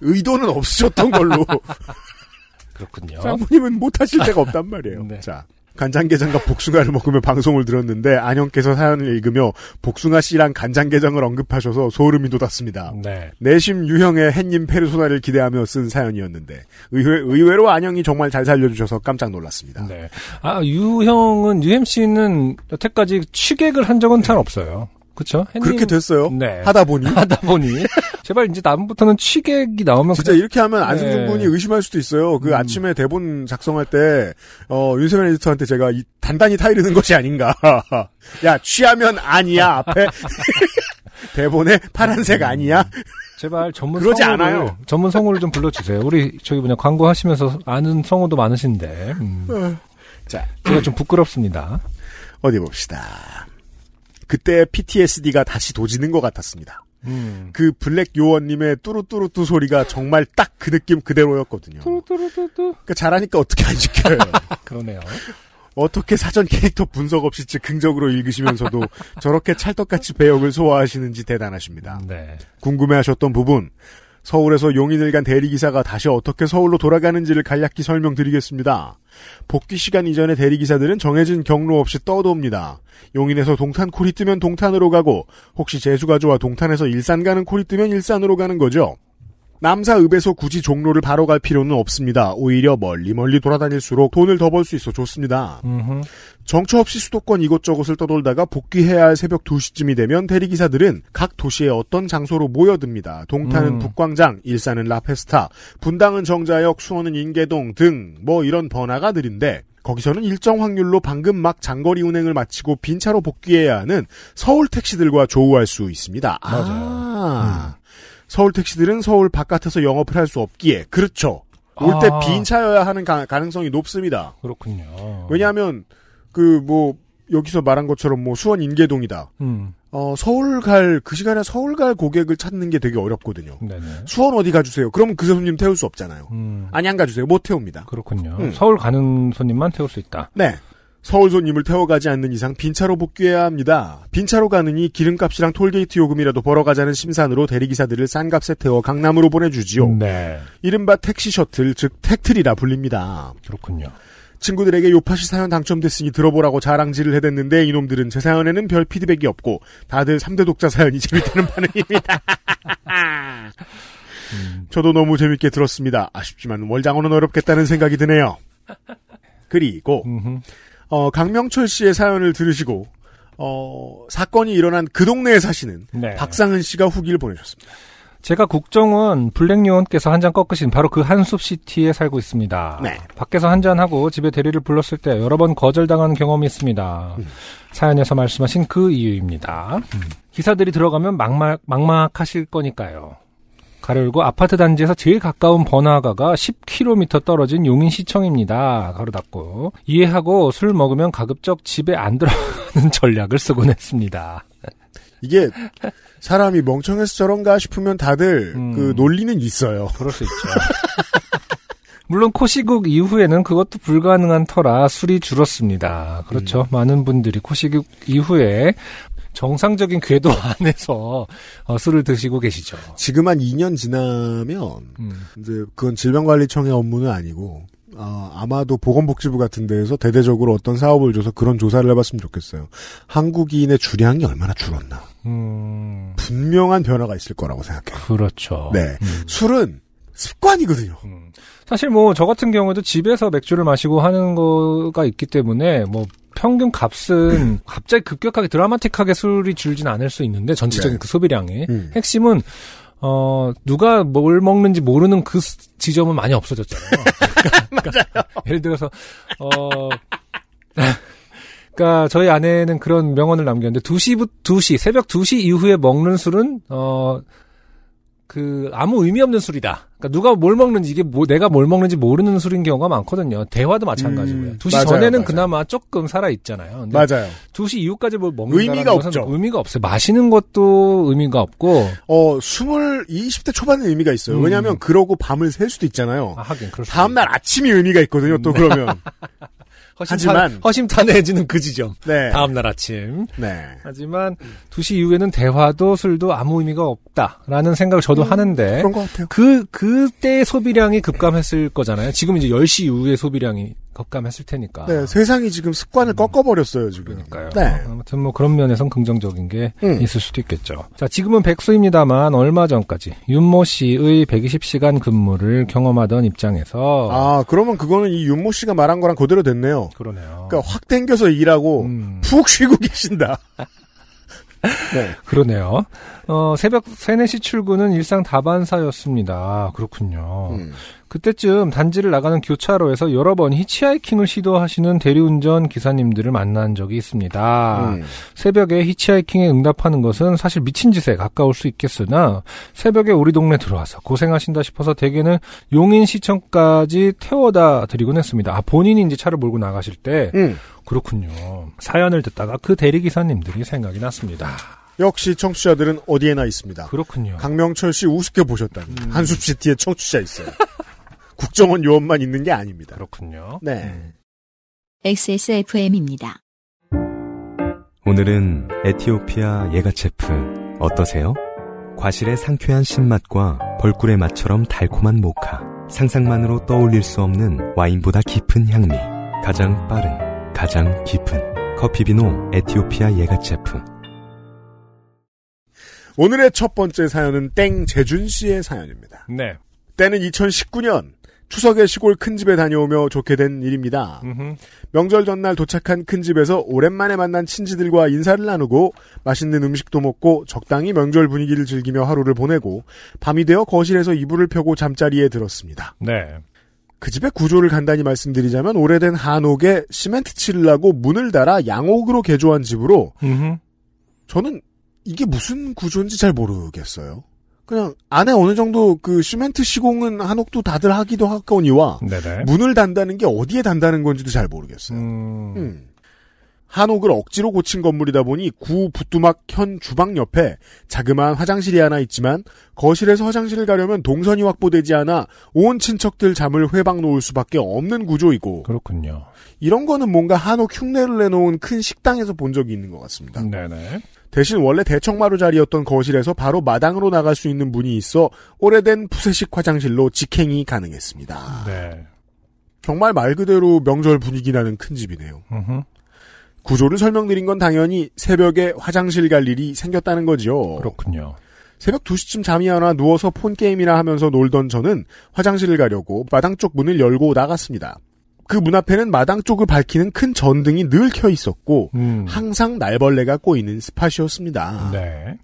의도는 없으셨던 걸로. 그렇군요. 장모님은 못하실 데가 없단 말이에요. 네. 자. 간장게장과 복숭아를 먹으며 방송을 들었는데, 안영께서 사연을 읽으며, 복숭아 씨랑 간장게장을 언급하셔서 소름이 돋았습니다. 네. 내심 유형의 햇님 페르소나를 기대하며 쓴 사연이었는데, 의외, 의외로 안영이 정말 잘 살려주셔서 깜짝 놀랐습니다. 네. 아, 유형은, UMC는 여태까지 취객을 한 적은 잘 없어요. 햇님- 그렇게 됐어요. 네. 하다 보니. 하다 보니. 제발 이제 다음부터는 취객이 나오면 진짜 그냥- 이렇게 하면 안승준 네. 군이 의심할 수도 있어요. 그 음. 아침에 대본 작성할 때, 어, 윤세민 에디터한테 제가 이- 단단히 타이르는 것이 아닌가. 야, 취하면 아니야, 앞에. 대본에 파란색 아니야? 제발 전문 그러지 성우를, 않아요. 전문 성우를 좀 불러주세요. 우리 저기 뭐냐 광고 하시면서 아는 성우도 많으신데 음, 자, 제가 좀 부끄럽습니다. 어디 봅시다. 그때 PTSD가 다시 도지는 것 같았습니다. 음. 그 블랙 요원님의 뚜루뚜루뚜 소리가 정말 딱 그 느낌 그대로였거든요. 뚜루뚜루뚜뚜. 그러니까 잘하니까 어떻게 안 시켜요. 그러네요. 어떻게 사전 캐릭터 분석 없이 즉흥적으로 읽으시면서도 저렇게 찰떡같이 배역을 소화하시는지 대단하십니다. 네. 궁금해하셨던 부분 서울에서 용인을 간 대리기사가 다시 어떻게 서울로 돌아가는지를 간략히 설명드리겠습니다. 복귀 시간 이전의 대리기사들은 정해진 경로 없이 떠도옵니다. 용인에서 동탄 콜이 뜨면 동탄으로 가고 혹시 재수가 좋아 동탄에서 일산 가는 콜이 뜨면 일산으로 가는 거죠. 남사 읍에서 굳이 종로를 바로 갈 필요는 없습니다. 오히려 멀리 멀리 돌아다닐수록 돈을 더 벌 수 있어 좋습니다. 음흠. 정처 없이 수도권 이곳저곳을 떠돌다가 복귀해야 할 새벽 2시쯤이 되면 대리기사들은 각 도시의 어떤 장소로 모여듭니다. 동탄은 음. 북광장, 일산은 라페스타, 분당은 정자역, 수원은 인계동 등 뭐 이런 번화가 들인데 거기서는 일정 확률로 방금 막 장거리 운행을 마치고 빈차로 복귀해야 하는 서울 택시들과 조우할 수 있습니다. 맞아요. 아, 서울 택시들은 서울 바깥에서 영업을 할 수 없기에 그렇죠. 올때 아. 빈 차여야 하는 가, 가능성이 높습니다. 그렇군요. 왜냐하면 그 뭐 여기서 말한 것처럼 뭐 수원 인계동이다. 음. 어 서울 갈 그 시간에 서울 갈 고객을 찾는 게 되게 어렵거든요. 네네. 수원 어디 가주세요. 그러면 그 손님 태울 수 없잖아요. 음. 안양 가주세요. 못 태웁니다. 그렇군요. 음. 서울 가는 손님만 태울 수 있다. 네. 서울 손님을 태워가지 않는 이상 빈차로 복귀해야 합니다. 빈차로 가느니 기름값이랑 톨게이트 요금이라도 벌어가자는 심산으로 대리기사들을 싼 값에 태워 강남으로 보내주지요. 네. 이른바 택시 셔틀, 즉 택틀이라 불립니다. 그렇군요. 친구들에게 요파시 사연 당첨됐으니 들어보라고 자랑질을 해댔는데 이놈들은 제 사연에는 별 피드백이 없고 다들 3대 독자 사연이 재밌다는 반응입니다. 저도 너무 재밌게 들었습니다. 아쉽지만 월장어는 어렵겠다는 생각이 드네요. 그리고 음흠. 어, 강명철 씨의 사연을 들으시고 어, 사건이 일어난 그 동네에 사시는 네. 박상은 씨가 후기를 보내주셨습니다. 제가 국정원 블랙 요원께서 한 잔 꺾으신 바로 그 한숲 시티에 살고 있습니다. 네. 밖에서 한 잔 하고 집에 대리를 불렀을 때 여러 번 거절당한 경험이 있습니다. 음. 사연에서 말씀하신 그 이유입니다. 기사들이 들어가면 막막, 막막하실 거니까요. 가로 열고 아파트 단지에서 제일 가까운 번화가가 10km 떨어진 용인시청입니다. 가로 닫고 이해하고 술 먹으면 가급적 집에 안 들어가는 전략을 쓰곤 했습니다. 이게 사람이 멍청해서 저런가 싶으면 다들 음. 그 논리는 있어요. 그럴 수 있죠. 물론 코시국 이후에는 그것도 불가능한 터라 술이 줄었습니다. 그렇죠. 많은 분들이 코시국 이후에 정상적인 궤도 안에서 어, 술을 드시고 계시죠. 지금 한 2년 지나면 음. 이제 그건 질병관리청의 업무는 아니고 어, 아마도 보건복지부 같은 데에서 대대적으로 어떤 사업을 줘서 그런 조사를 해봤으면 좋겠어요. 한국인의 주량이 얼마나 줄었나. 음, 분명한 변화가 있을 거라고 생각해요. 그렇죠. 네. 음. 술은 습관이거든요. 음. 사실 뭐 저 같은 경우에도 집에서 맥주를 마시고 하는 거가 있기 때문에 뭐 평균 값은 갑자기 급격하게 드라마틱하게 술이 줄진 않을 수 있는데 전체적인 네. 그 소비량이 음. 핵심은 어 누가 뭘 먹는지 모르는 그 스- 지점은 많이 없어졌잖아요. 맞아요. 예를 들어서 어 그러니까 저희 아내는 그런 명언을 남겼는데 2시부 2시 새벽 2시 이후에 먹는 술은 어 그 아무 의미 없는 술이다. 그러니까 누가 뭘 먹는지 이게 뭐 내가 뭘 먹는지 모르는 술인 경우가 많거든요. 대화도 마찬가지고요. 음, 2시 맞아요, 전에는 맞아요. 그나마 조금 살아 있잖아요. 맞아요. 2시 이후까지 뭘 먹는다는 의미가 없죠. 의미가 없어요. 마시는 것도 의미가 없고 어, 20, 20대 초반은 의미가 있어요. 음. 왜냐하면 그러고 밤을 셀 수도 있잖아요. 아, 하긴 그럴 수 다음 날 아침이 의미가 있거든요. 또 그러면. 하지만- 허심탄회해지는 그 지점. 네. 다음날 아침. 네. 하지만 2시 이후에는 대화도 술도 아무 의미가 없다라는 생각을 저도 하는데 그런 것 같아요. 그 그때 소비량이 급감했을 거잖아요. 지금 이제 10시 이후에 소비량이 급감했을 테니까. 네, 세상이 지금 습관을 꺾어버렸어요, 지금. 아. 음. 그러니까요. 네. 아무튼 뭐 그런 면에선 긍정적인 게 음. 있을 수도 있겠죠. 자, 지금은 백수입니다만 얼마 전까지 윤모 씨의 120시간 근무를 경험하던 입장에서 아, 그러면 그거는 이 윤모 씨가 말한 거랑 그대로 됐네요. 그러네요. 그러니까 확 땡겨서 일하고 음, 푹 쉬고 계신다. 네. 그러네요. 어, 새벽 3, 4시 출근은 일상 다반사였습니다. 그렇군요. 음. 그때쯤 단지를 나가는 교차로에서 여러 번 히치하이킹을 시도하시는 대리운전 기사님들을 만난 적이 있습니다. 음. 새벽에 히치하이킹에 응답하는 것은 사실 미친 짓에 가까울 수 있겠으나 새벽에 우리 동네 들어와서 고생하신다 싶어서 대개는 용인시청까지 태워다 드리곤 했습니다. 아, 본인이 이제 차를 몰고 나가실 때 음. 그렇군요. 사연을 듣다가 그 대리기사님들이 생각이 났습니다. 역시 청취자들은 어디에나 있습니다. 그렇군요. 강명철 씨 우습게 보셨다니. 음. 한숲시티에 청취자 있어요. 국정원 요원만 있는 게 아닙니다. 그렇군요. 네. XSFM입니다. 오늘은 에티오피아 예가체프 어떠세요? 과실의 상쾌한 신맛과 벌꿀의 맛처럼 달콤한 모카. 상상만으로 떠올릴 수 없는 와인보다 깊은 향미. 가장 빠른, 가장 깊은 커피 비노 에티오피아 예가체프. 오늘의 첫 번째 사연은 땡 재준 씨의 사연입니다. 네. 때는 2019년 추석에 시골 큰 집에 다녀오며 좋게 된 일입니다. 음흠. 명절 전날 도착한 큰 집에서 오랜만에 만난 친지들과 인사를 나누고 맛있는 음식도 먹고 적당히 명절 분위기를 즐기며 하루를 보내고 밤이 되어 거실에서 이불을 펴고 잠자리에 들었습니다. 네. 그 집의 구조를 간단히 말씀드리자면 오래된 한옥에 시멘트 칠을 하고 문을 달아 양옥으로 개조한 집으로 음흠. 저는 이게 무슨 구조인지 잘 모르겠어요. 그냥 안에 어느 정도 그 시멘트 시공은 한옥도 다들 하기도 하거니와 네네. 문을 단다는 게 어디에 단다는 건지도 잘 모르겠어요. 음. 음. 한옥을 억지로 고친 건물이다 보니 구 부뚜막 현 주방 옆에 자그마한 화장실이 하나 있지만 거실에서 화장실을 가려면 동선이 확보되지 않아 온 친척들 잠을 회방 놓을 수밖에 없는 구조이고 그렇군요. 이런 거는 뭔가 한옥 흉내를 내놓은 큰 식당에서 본 적이 있는 것 같습니다. 네네. 대신 원래 대청마루 자리였던 거실에서 바로 마당으로 나갈 수 있는 문이 있어 오래된 푸세식 화장실로 직행이 가능했습니다. 네. 정말 말 그대로 명절 분위기 나는 큰 집이네요. 음흠. 구조를 설명드린 건 당연히 새벽에 화장실 갈 일이 생겼다는 거죠. 그렇군요. 새벽 2시쯤 잠이 안 와 누워서 폰게임이나 하면서 놀던 저는 화장실을 가려고 마당 쪽 문을 열고 나갔습니다. 그 문 앞에는 마당 쪽을 밝히는 큰 전등이 늘 켜 있었고 음. 항상 날벌레가 꼬이는 스팟이었습니다. 네.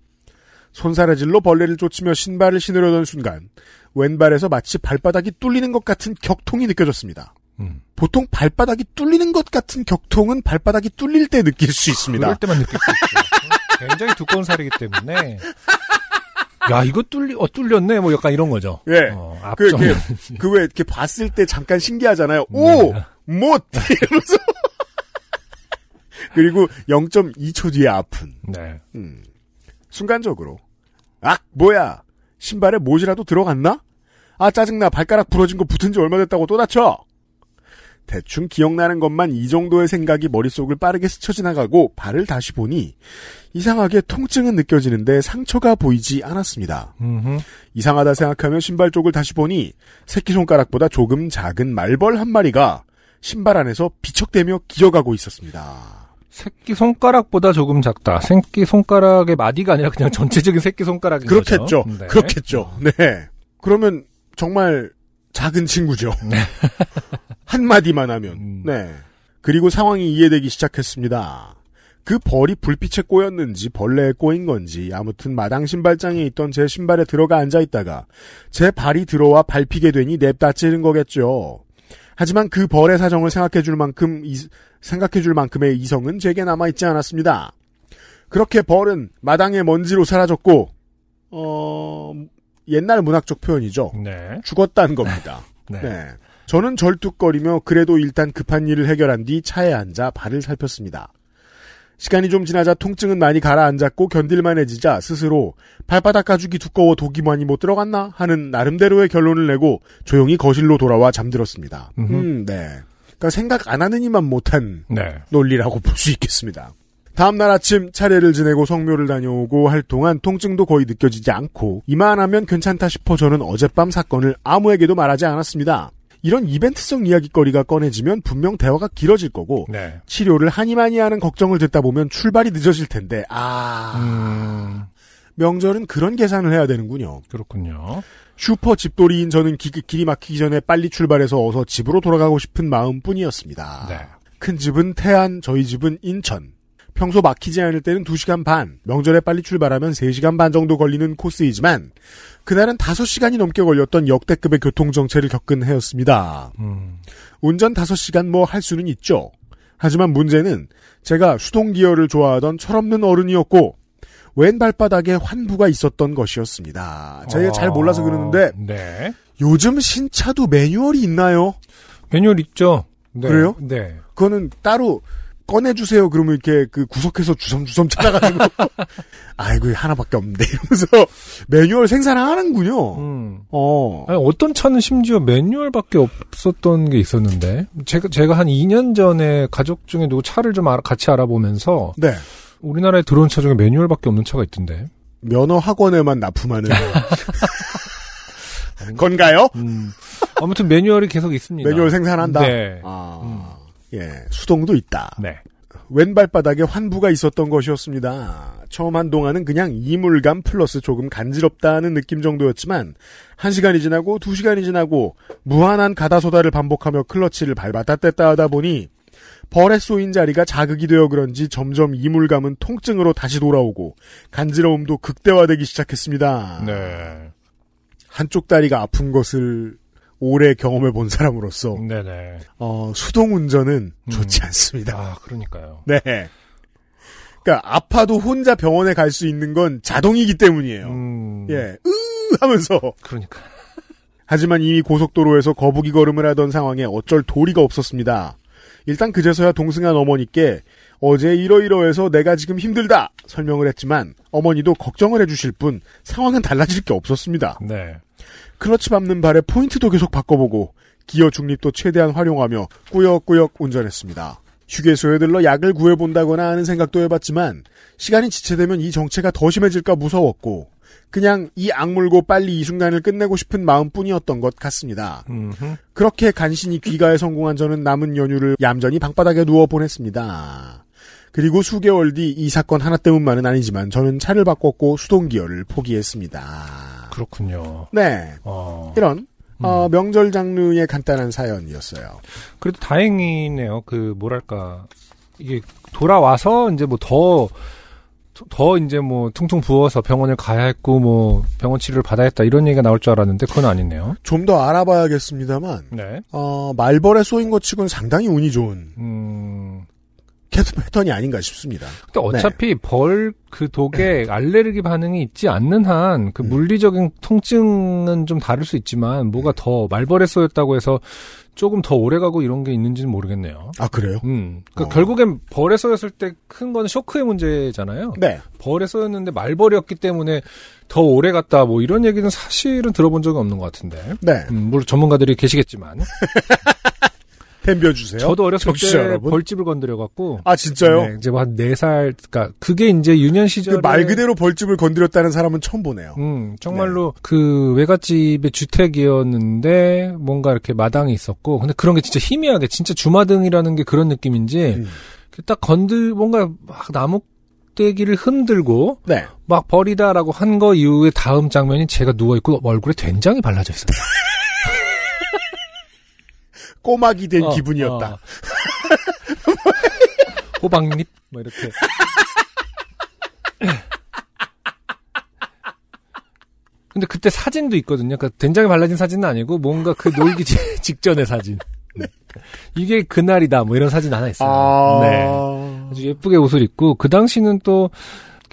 손사래질로 벌레를 쫓으며 신발을 신으려던 순간 왼발에서 마치 발바닥이 뚫리는 것 같은 격통이 느껴졌습니다. 음. 보통 발바닥이 뚫리는 것 같은 격통은 발바닥이 뚫릴 때 느낄 수 있습니다. 그럴 때만 느낄 수 있죠. 굉장히 두꺼운 살이기 때문에. 야, 이거 뚫리, 어, 뚫렸네. 뭐 약간 이런 거죠. 예. 어, 그, 앞정. 그왜 이렇게 봤을 때 잠깐 신기하잖아요. 오! 네. 못! 이러면서. 그리고 0.2초 뒤에 아픈. 네. 음. 순간적으로. 악! 뭐야! 신발에 못이라도 들어갔나? 아, 짜증나. 발가락 부러진 거 붙은 지 얼마 됐다고 또 다쳐! 대충 기억나는 것만 이 정도의 생각이 머릿속을 빠르게 스쳐 지나가고 발을 다시 보니 이상하게 통증은 느껴지는데 상처가 보이지 않았습니다. 음흠. 이상하다 생각하며 신발 쪽을 다시 보니 새끼손가락보다 조금 작은 말벌 한 마리가 신발 안에서 비척대며 기어가고 있었습니다. 새끼 손가락보다 조금 작다. 새끼 손가락의 마디가 아니라 그냥 전체적인 새끼 손가락인 그렇겠죠. 거죠. 네. 그렇겠죠. 네. 그러면 정말 작은 친구죠. 한마디만 하면. 음. 네. 그리고 상황이 이해되기 시작했습니다. 그 벌이 불빛에 꼬였는지 벌레에 꼬인 건지 아무튼 마당 신발장에 있던 제 신발에 들어가 앉아 있다가 제 발이 들어와 밟히게 되니 냅다 찌른 거겠죠. 하지만 그 벌의 사정을 생각해 줄 만큼 이- 생각해 줄 만큼의 이성은 제게 남아 있지 않았습니다. 그렇게 벌은 마당의 먼지로 사라졌고 어 옛날 문학적 표현이죠. 네. 죽었다는 겁니다. 네. 네. 저는 절뚝거리며 그래도 일단 급한 일을 해결한 뒤 차에 앉아 발을 살폈습니다. 시간이 좀 지나자 통증은 많이 가라앉았고 견딜만해지자 스스로 발바닥 가죽이 두꺼워 독이 많이 못 들어갔나 하는 나름대로의 결론을 내고 조용히 거실로 돌아와 잠들었습니다. 음흠. 음, 네. 그러니까 생각 안 하느니만 못한 네. 논리라고 볼 수 있겠습니다. 다음 날 아침 차례를 지내고 성묘를 다녀오고 할 동안 통증도 거의 느껴지지 않고 이만하면 괜찮다 싶어 저는 어젯밤 사건을 아무에게도 말하지 않았습니다. 이런 이벤트성 이야기거리가 꺼내지면 분명 대화가 길어질 거고 네. 치료를 하니마니 하는 걱정을 듣다 보면 출발이 늦어질 텐데 아 음, 명절은 그런 계산을 해야 되는군요. 그렇군요. 슈퍼 집돌이인 저는 기, 길이 막히기 전에 빨리 출발해서 어서 집으로 돌아가고 싶은 마음뿐이었습니다. 네. 큰 집은 태안, 저희 집은 인천. 평소 막히지 않을 때는 2시간 반, 명절에 빨리 출발하면 3시간 반 정도 걸리는 코스이지만 그날은 5시간이 넘게 걸렸던 역대급의 교통정체를 겪은 해였습니다. 음, 운전 5시간 뭐 할 수는 있죠. 하지만 문제는 제가 수동기어를 좋아하던 철없는 어른이었고 왼 발바닥에 환부가 있었던 것이었습니다. 제가 잘 몰라서 그러는데 네. 요즘 신차도 매뉴얼이 있나요? 매뉴얼 있죠. 네. 그래요? 네. 그거는 따로 꺼내주세요. 그러면 이렇게 그 구석에서 주섬주섬 찾아가지고 아이고 하나밖에 없는데 이러면서 매뉴얼 생산하는군요. 음. 어. 아니, 어떤 차는 심지어 매뉴얼밖에 없었던 게 있었는데 제가 제가 한 2년 전에 가족 중에 누구 차를 좀 알아- 같이 알아보면서 네. 우리나라에 들어온 차 중에 매뉴얼밖에 없는 차가 있던데. 면허 학원에만 납품하는 건가요? 음. 아무튼 매뉴얼이 계속 있습니다. 매뉴얼 생산한다. 네. 아, 음. 예, 수동도 있다. 네. 왼발 바닥에 환부가 있었던 것이었습니다. 처음 한동안은 그냥 이물감 플러스 조금 간지럽다는 느낌 정도였지만 한 시간이 지나고 두 시간이 지나고 무한한 가다소다를 반복하며 클러치를 밟았다 뗐다 하다 보니 벌에 쏘인 자리가 자극이 되어 그런지 점점 이물감은 통증으로 다시 돌아오고 간지러움도 극대화되기 시작했습니다. 네. 한쪽 다리가 아픈 것을 오래 경험해 본 사람으로서 네네. 어, 수동 운전은 음. 좋지 않습니다. 아, 그러니까요. 네. 그러니까 아파도 혼자 병원에 갈 수 있는 건 자동이기 때문이에요. 음. 예, 으 하면서 그러니까. 하지만 이미 고속도로에서 거북이 걸음을 하던 상황에 어쩔 도리가 없었습니다. 일단 그제서야 동승한 어머니께 어제 이러이러해서 내가 지금 힘들다 설명을 했지만 어머니도 걱정을 해주실 뿐 상황은 달라질 게 없었습니다. 네. 클러치 밟는 발에 포인트도 계속 바꿔보고 기어 중립도 최대한 활용하며 꾸역꾸역 운전했습니다. 휴게소에 들러 약을 구해본다거나 하는 생각도 해봤지만 시간이 지체되면 이 정체가 더 심해질까 무서웠고 그냥 이 악물고 빨리 이 순간을 끝내고 싶은 마음뿐이었던 것 같습니다. 음흠. 그렇게 간신히 귀가에 성공한 저는 남은 연휴를 얌전히 방바닥에 누워 보냈습니다. 그리고 수개월 뒤 이 사건 하나 때문만은 아니지만 저는 차를 바꿨고 수동기어를 포기했습니다. 그렇군요. 네, 어. 이런 음. 어, 명절 장르의 간단한 사연이었어요. 그래도 다행이네요. 그 뭐랄까 이게 돌아와서 이제 뭐 더 더 이제 뭐 퉁퉁 부어서 병원을 가야 했고 뭐 병원 치료를 받아야 했다 이런 얘기가 나올 줄 알았는데 그건 아니네요. 좀 더 알아봐야겠습니다만 네. 어, 말벌에 쏘인 것 치곤 상당히 운이 좋은 음. 캐트 패턴이 아닌가 싶습니다. 근데 어차피 벌그 독에 알레르기 반응이 있지 않는 한그 음. 물리적인 통증은 좀 다를 수 있지만 뭐가 더 말벌에 쏘였다고 해서 조금 더 오래 가고 이런 게 있는지는 모르겠네요. 아 그래요? 음. 그 어. 결국엔 벌에 쏘였을 때 큰 건 쇼크의 문제잖아요. 네. 벌에 쏘였는데 말벌이었기 때문에 더 오래 갔다 뭐 이런 얘기는 사실은 들어본 적이 없는 것 같은데. 네. 음, 물론 전문가들이 계시겠지만 댐벼주세요. 저도 어렸을 때 여러분. 벌집을 건드려 갖고 아 진짜요? 네, 이제 뭐한 4살 그러니까 그게 이제 유년 시절에 그말 그대로 벌집을 건드렸다는 사람은 처음 보네요. 음, 정말로 그 외갓집의 주택이었는데 뭔가 이렇게 마당이 있었고 근데 그런 게 진짜 희미하게 진짜 주마등이라는 게 그런 느낌인지 음. 딱 건들 뭔가 막 나뭇대기를 흔들고 네. 막 버리다라고 한 거 이후에 다음 장면이 제가 누워 있고 얼굴에 된장이 발라져 있어요. 꼬막이 된 어, 기분이었다. 어. 호박잎 뭐 이렇게. 근데 그때 사진도 있거든요. 그러니까 된장이 발라진 사진은 아니고 뭔가 그 놀기 지- 직전의 사진. 네. 이게 그날이다 뭐 이런 사진 하나 있어요. 아. 네. 아주 예쁘게 옷을 입고 그 당시는 또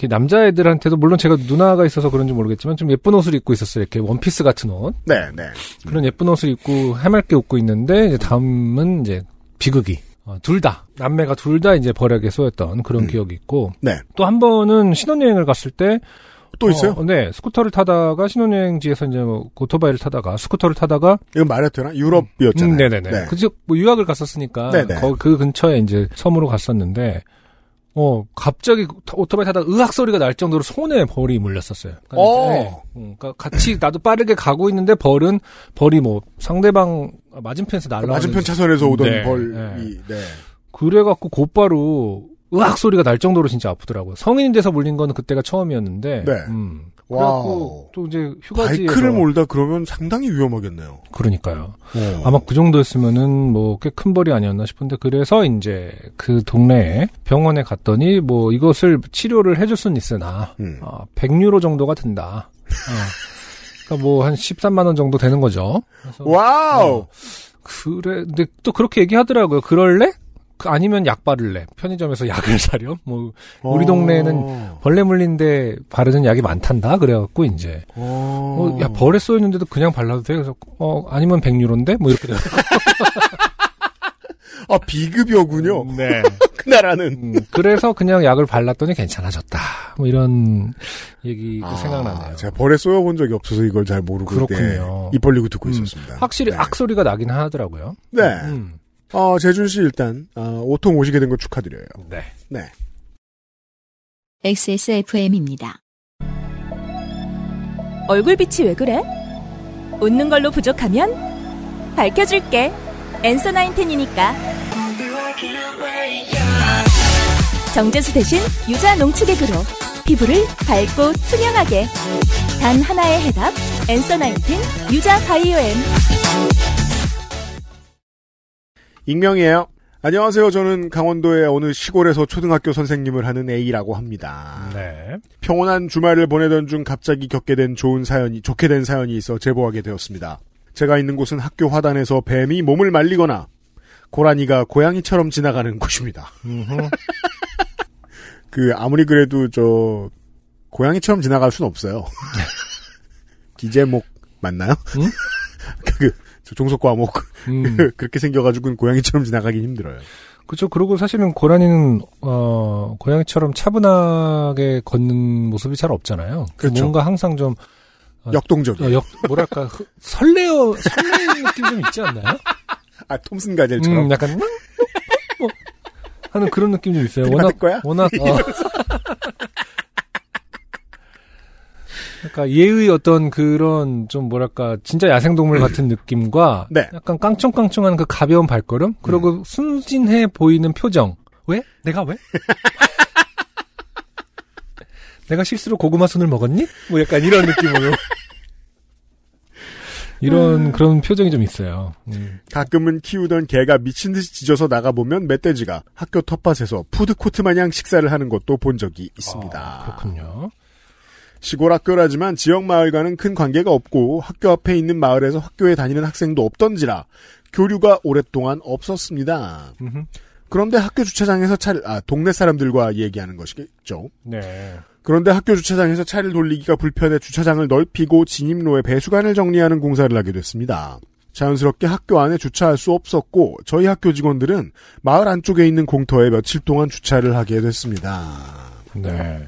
남자애들한테도 물론 제가 누나가 있어서 그런지 모르겠지만 좀 예쁜 옷을 입고 있었어요. 이렇게 원피스 같은 옷. 네, 네. 그런 예쁜 옷을 입고 해맑게 웃고 있는데 이제 다음은 이제 비극이 어, 둘 다 남매가 둘 다 이제 벌에게 쏘였던 그런 음. 기억이 있고 네. 또 한 번은 신혼여행을 갔을 때 또 있어요? 어, 네 스쿠터를 타다가 신혼여행지에서 이제 뭐 오토바이를 타다가 스쿠터를 타다가 이건 말해도 되나? 유럽이었잖아요. 음, 네네네 네. 그저 뭐 유학을 갔었으니까 네네. 거, 그 근처에 이제 섬으로 갔었는데 어 갑자기 오토바이 타다가 으악 소리가 날 정도로 손에 벌이 물렸었어요. 그러니까, 어. 네. 음, 그러니까 같이 나도 빠르게 가고 있는데 벌은 벌이 뭐 상대방 맞은편에서 날라오는 맞은편 차선에서 오던 네, 벌이, 네. 그래갖고 곧바로 으악 소리가 날 정도로 진짜 아프더라고요. 성인이 돼서 물린 거는 그때가 처음이었는데. 네. 음. 와우. 또 이제 휴가지에서 바이크를 몰다 그러면 상당히 위험하겠네요. 그러니까요. 어. 아마 그 정도였으면은 뭐 꽤 큰 벌이 아니었나 싶은데 그래서 이제 그 동네에 병원에 갔더니 뭐 이것을 치료를 해줄 수는 있으나 음. 어, 100유로 정도가 든다. 어. 그러니까 뭐 한 13만 원 정도 되는 거죠. 그래서 와우! 어, 그래, 근데 또 그렇게 얘기하더라고요. 그럴래? 그 아니면 약 바를래? 편의점에서 약을 사렴? 뭐, 우리 어. 동네에는 벌레 물린데 바르는 약이 많단다? 그래갖고, 이제. 어. 어, 야, 벌에 쏘였는데도 그냥 발라도 돼? 그래서, 어, 아니면 100유로인데? 뭐 이렇게. 아, 비급여군요. 네. 그 나라는. 음, 그래서 그냥 약을 발랐더니 괜찮아졌다. 뭐 이런 얘기가 아, 생각나네요. 제가 벌에 쏘여본 적이 없어서 이걸 잘 모르고 그렇군요. 네, 입 벌리고 듣고 음, 있었습니다. 확실히 네. 악소리가 나긴 하더라고요. 네. 음, 어, 재준 씨 일단 어, 오통 오시게 된걸 축하드려요. 네. 네. XSFM입니다. 얼굴 빛이 왜 그래? 웃는 걸로 부족하면 밝혀줄게. 엔서 나인텐이니까. 정제수 대신 유자 농축액으로 피부를 밝고 투명하게. 단 하나의 해답. 엔서 나인틴 유자 바이오엠. 익명이에요. 안녕하세요. 저는 강원도의 어느 시골에서 초등학교 선생님을 하는 A라고 합니다. 네. 평온한 주말을 보내던 중 갑자기 겪게 된 좋은 사연이, 좋게 된 사연이 있어 제보하게 되었습니다. 제가 있는 곳은 학교 화단에서 뱀이 몸을 말리거나 고라니가 고양이처럼 지나가는 곳입니다. 그, 아무리 그래도 저, 고양이처럼 지나갈 순 없어요. 기제목, 맞나요? 응? 그, 저 종속과목. 음. 그렇게 생겨가지고는 고양이처럼 지나가긴 힘들어요. 그렇죠. 그리고 사실은 고라니는 어 고양이처럼 차분하게 걷는 모습이 잘 없잖아요. 그렇죠. 뭔가 항상 좀 어, 역동적이에요. 어, 역 뭐랄까 흐- 설레어 설레는 느낌 좀 있지 않나요? 아, 톰슨 가젤처럼. 음, 약간 뭐 하는 그런 느낌 좀 있어요. 워낙 거야? 워낙 어. 그러니까 예의 어떤 그런 좀 뭐랄까 진짜 야생동물 같은 느낌과 네. 약간 깡총깡총한 그 가벼운 발걸음 그리고 순진해 보이는 표정 왜 내가 왜 내가 실수로 고구마 순을 먹었니 뭐 약간 이런 느낌으로 이런 그런 표정이 좀 있어요. 음. 가끔은 키우던 개가 미친 듯이 짖어서 나가 보면 멧돼지가 학교 텃밭에서 푸드 코트 마냥 식사를 하는 것도 본 적이 있습니다. 아, 그렇군요. 시골 학교라지만 지역 마을과는 큰 관계가 없고 학교 앞에 있는 마을에서 학교에 다니는 학생도 없던지라 교류가 오랫동안 없었습니다. 음흠. 그런데 학교 주차장에서 차를 아 동네 사람들과 얘기하는 것이겠죠. 네. 그런데 학교 주차장에서 차를 돌리기가 불편해 주차장을 넓히고 진입로에 배수관을 정리하는 공사를 하게 됐습니다. 자연스럽게 학교 안에 주차할 수 없었고 저희 학교 직원들은 마을 안쪽에 있는 공터에 며칠 동안 주차를 하게 됐습니다. 네.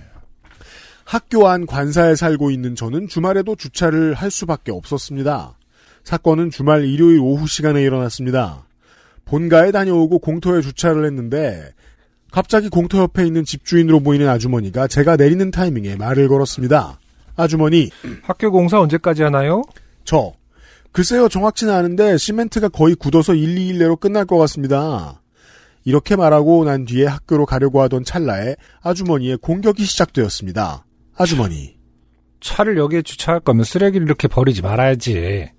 학교 안 관사에 살고 있는 저는 주말에도 주차를 할 수밖에 없었습니다. 사건은 주말 일요일 오후 시간에 일어났습니다. 본가에 다녀오고 공터에 주차를 했는데 갑자기 공터 옆에 있는 집주인으로 보이는 아주머니가 제가 내리는 타이밍에 말을 걸었습니다. 아주머니, 학교 공사 언제까지 하나요? 저 글쎄요 정확치는 않은데 시멘트가 거의 굳어서 1, 2일 내로 끝날 것 같습니다. 이렇게 말하고 난 뒤에 학교로 가려고 하던 찰나에 아주머니의 공격이 시작되었습니다. 아주머니. 차를 여기에 주차할 거면 쓰레기를 이렇게 버리지 말아야지.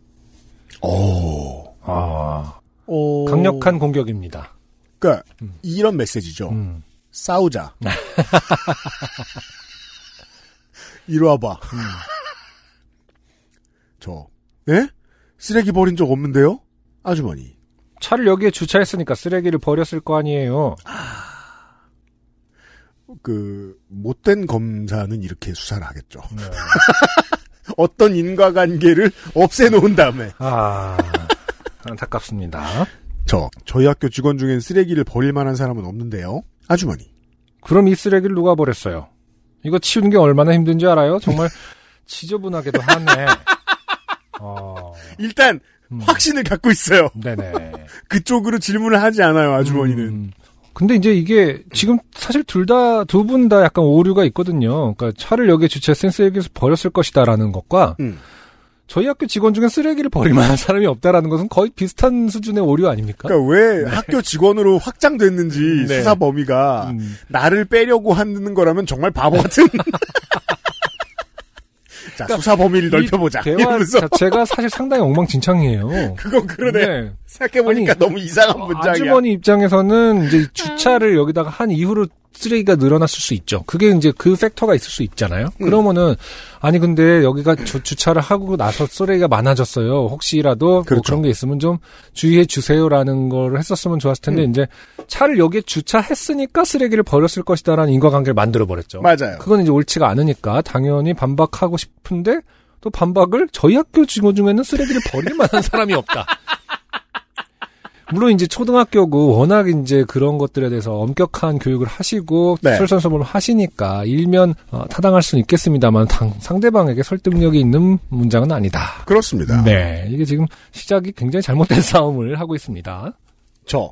오. 아, 어... 강력한 공격입니다. 그러니까 이런 메시지죠. 음. 싸우자. 이리 와봐. 음. 저, 네? 쓰레기 버린 적 없는데요? 아주머니. 차를 여기에 주차했으니까 쓰레기를 버렸을 거 아니에요. 그, 못된 검사는 이렇게 수사를 하겠죠. 네. 어떤 인과관계를 없애놓은 다음에. 아, 안타깝습니다. 저, 저희 학교 직원 중엔 쓰레기를 버릴 만한 사람은 없는데요? 아주머니. 그럼 이 쓰레기를 누가 버렸어요? 이거 치우는 게 얼마나 힘든지 알아요? 정말 지저분하게도 하네. 어, 일단, 음. 확신을 갖고 있어요. 네네. 그쪽으로 질문을 하지 않아요, 아주머니는. 음. 근데 이제 이게 지금 사실 둘 다 두 분 다 약간 오류가 있거든요. 그러니까 차를 여기에 주차했으니 쓰레기에서 버렸을 것이다라는 것과 음. 저희 학교 직원 중에 쓰레기를 버릴 만한 사람이 없다라는 것은 거의 비슷한 수준의 오류 아닙니까? 그러니까 왜 학교 직원으로 확장됐는지 네. 수사 범위가 음. 나를 빼려고 하는 거라면 정말 바보 같은. 자 수사 범위를 넓혀보자. 그러니까 대화 이러면서 자체가 사실 상당히 엉망진창이에요. 그건 그러네. 네. 생각해보니까 너무 이상한 문장이야. 아주머니 입장에서는 이제 주차를 여기다가 한 이후로 쓰레기가 늘어났을 수 있죠. 그게 이제 그 팩터가 있을 수 있잖아요. 음. 그러면은 아니 근데 여기가 주, 주차를 하고 나서 쓰레기가 많아졌어요. 혹시라도 뭐 그렇죠. 그런 게 있으면 좀 주의해 주세요라는 걸 했었으면 좋았을 텐데 음. 이제 차를 여기에 주차했으니까 쓰레기를 버렸을 것이다라는 인과관계를 만들어 버렸죠. 맞아요. 그건 이제 옳지가 않으니까 당연히 반박하고 싶은데 또 반박을 저희 학교 직원 중에는 쓰레기를 버릴 만한 사람이 없다. 물론 이제 초등학교고 워낙 이제 그런 것들에 대해서 엄격한 교육을 하시고 네. 솔선수범을 하시니까 일면 어, 타당할 수는 있겠습니다만 당- 상대방에게 설득력이 있는 문장은 아니다. 그렇습니다. 네, 이게 지금 시작이 굉장히 잘못된 싸움을 하고 있습니다. 저.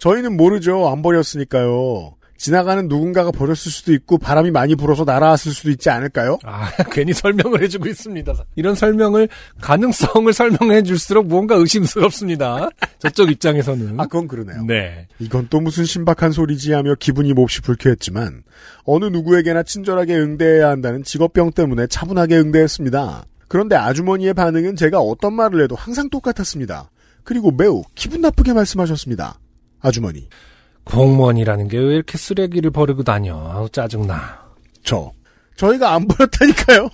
저희는 모르죠. 안 버렸으니까요. 지나가는 누군가가 버렸을 수도 있고 바람이 많이 불어서 날아왔을 수도 있지 않을까요? 아, 괜히 설명을 해주고 있습니다. 이런 설명을, 가능성을 설명해 줄수록 뭔가 의심스럽습니다. 저쪽 입장에서는. 아, 그건 그러네요. 네. 이건 또 무슨 신박한 소리지 하며 기분이 몹시 불쾌했지만 어느 누구에게나 친절하게 응대해야 한다는 직업병 때문에 차분하게 응대했습니다. 그런데 아주머니의 반응은 제가 어떤 말을 해도 항상 똑같았습니다. 그리고 매우 기분 나쁘게 말씀하셨습니다. 아주머니, 공무원이라는 게 왜 이렇게 쓰레기를 버리고 다녀? 아우, 짜증나. 저 저희가 안 버렸다니까요.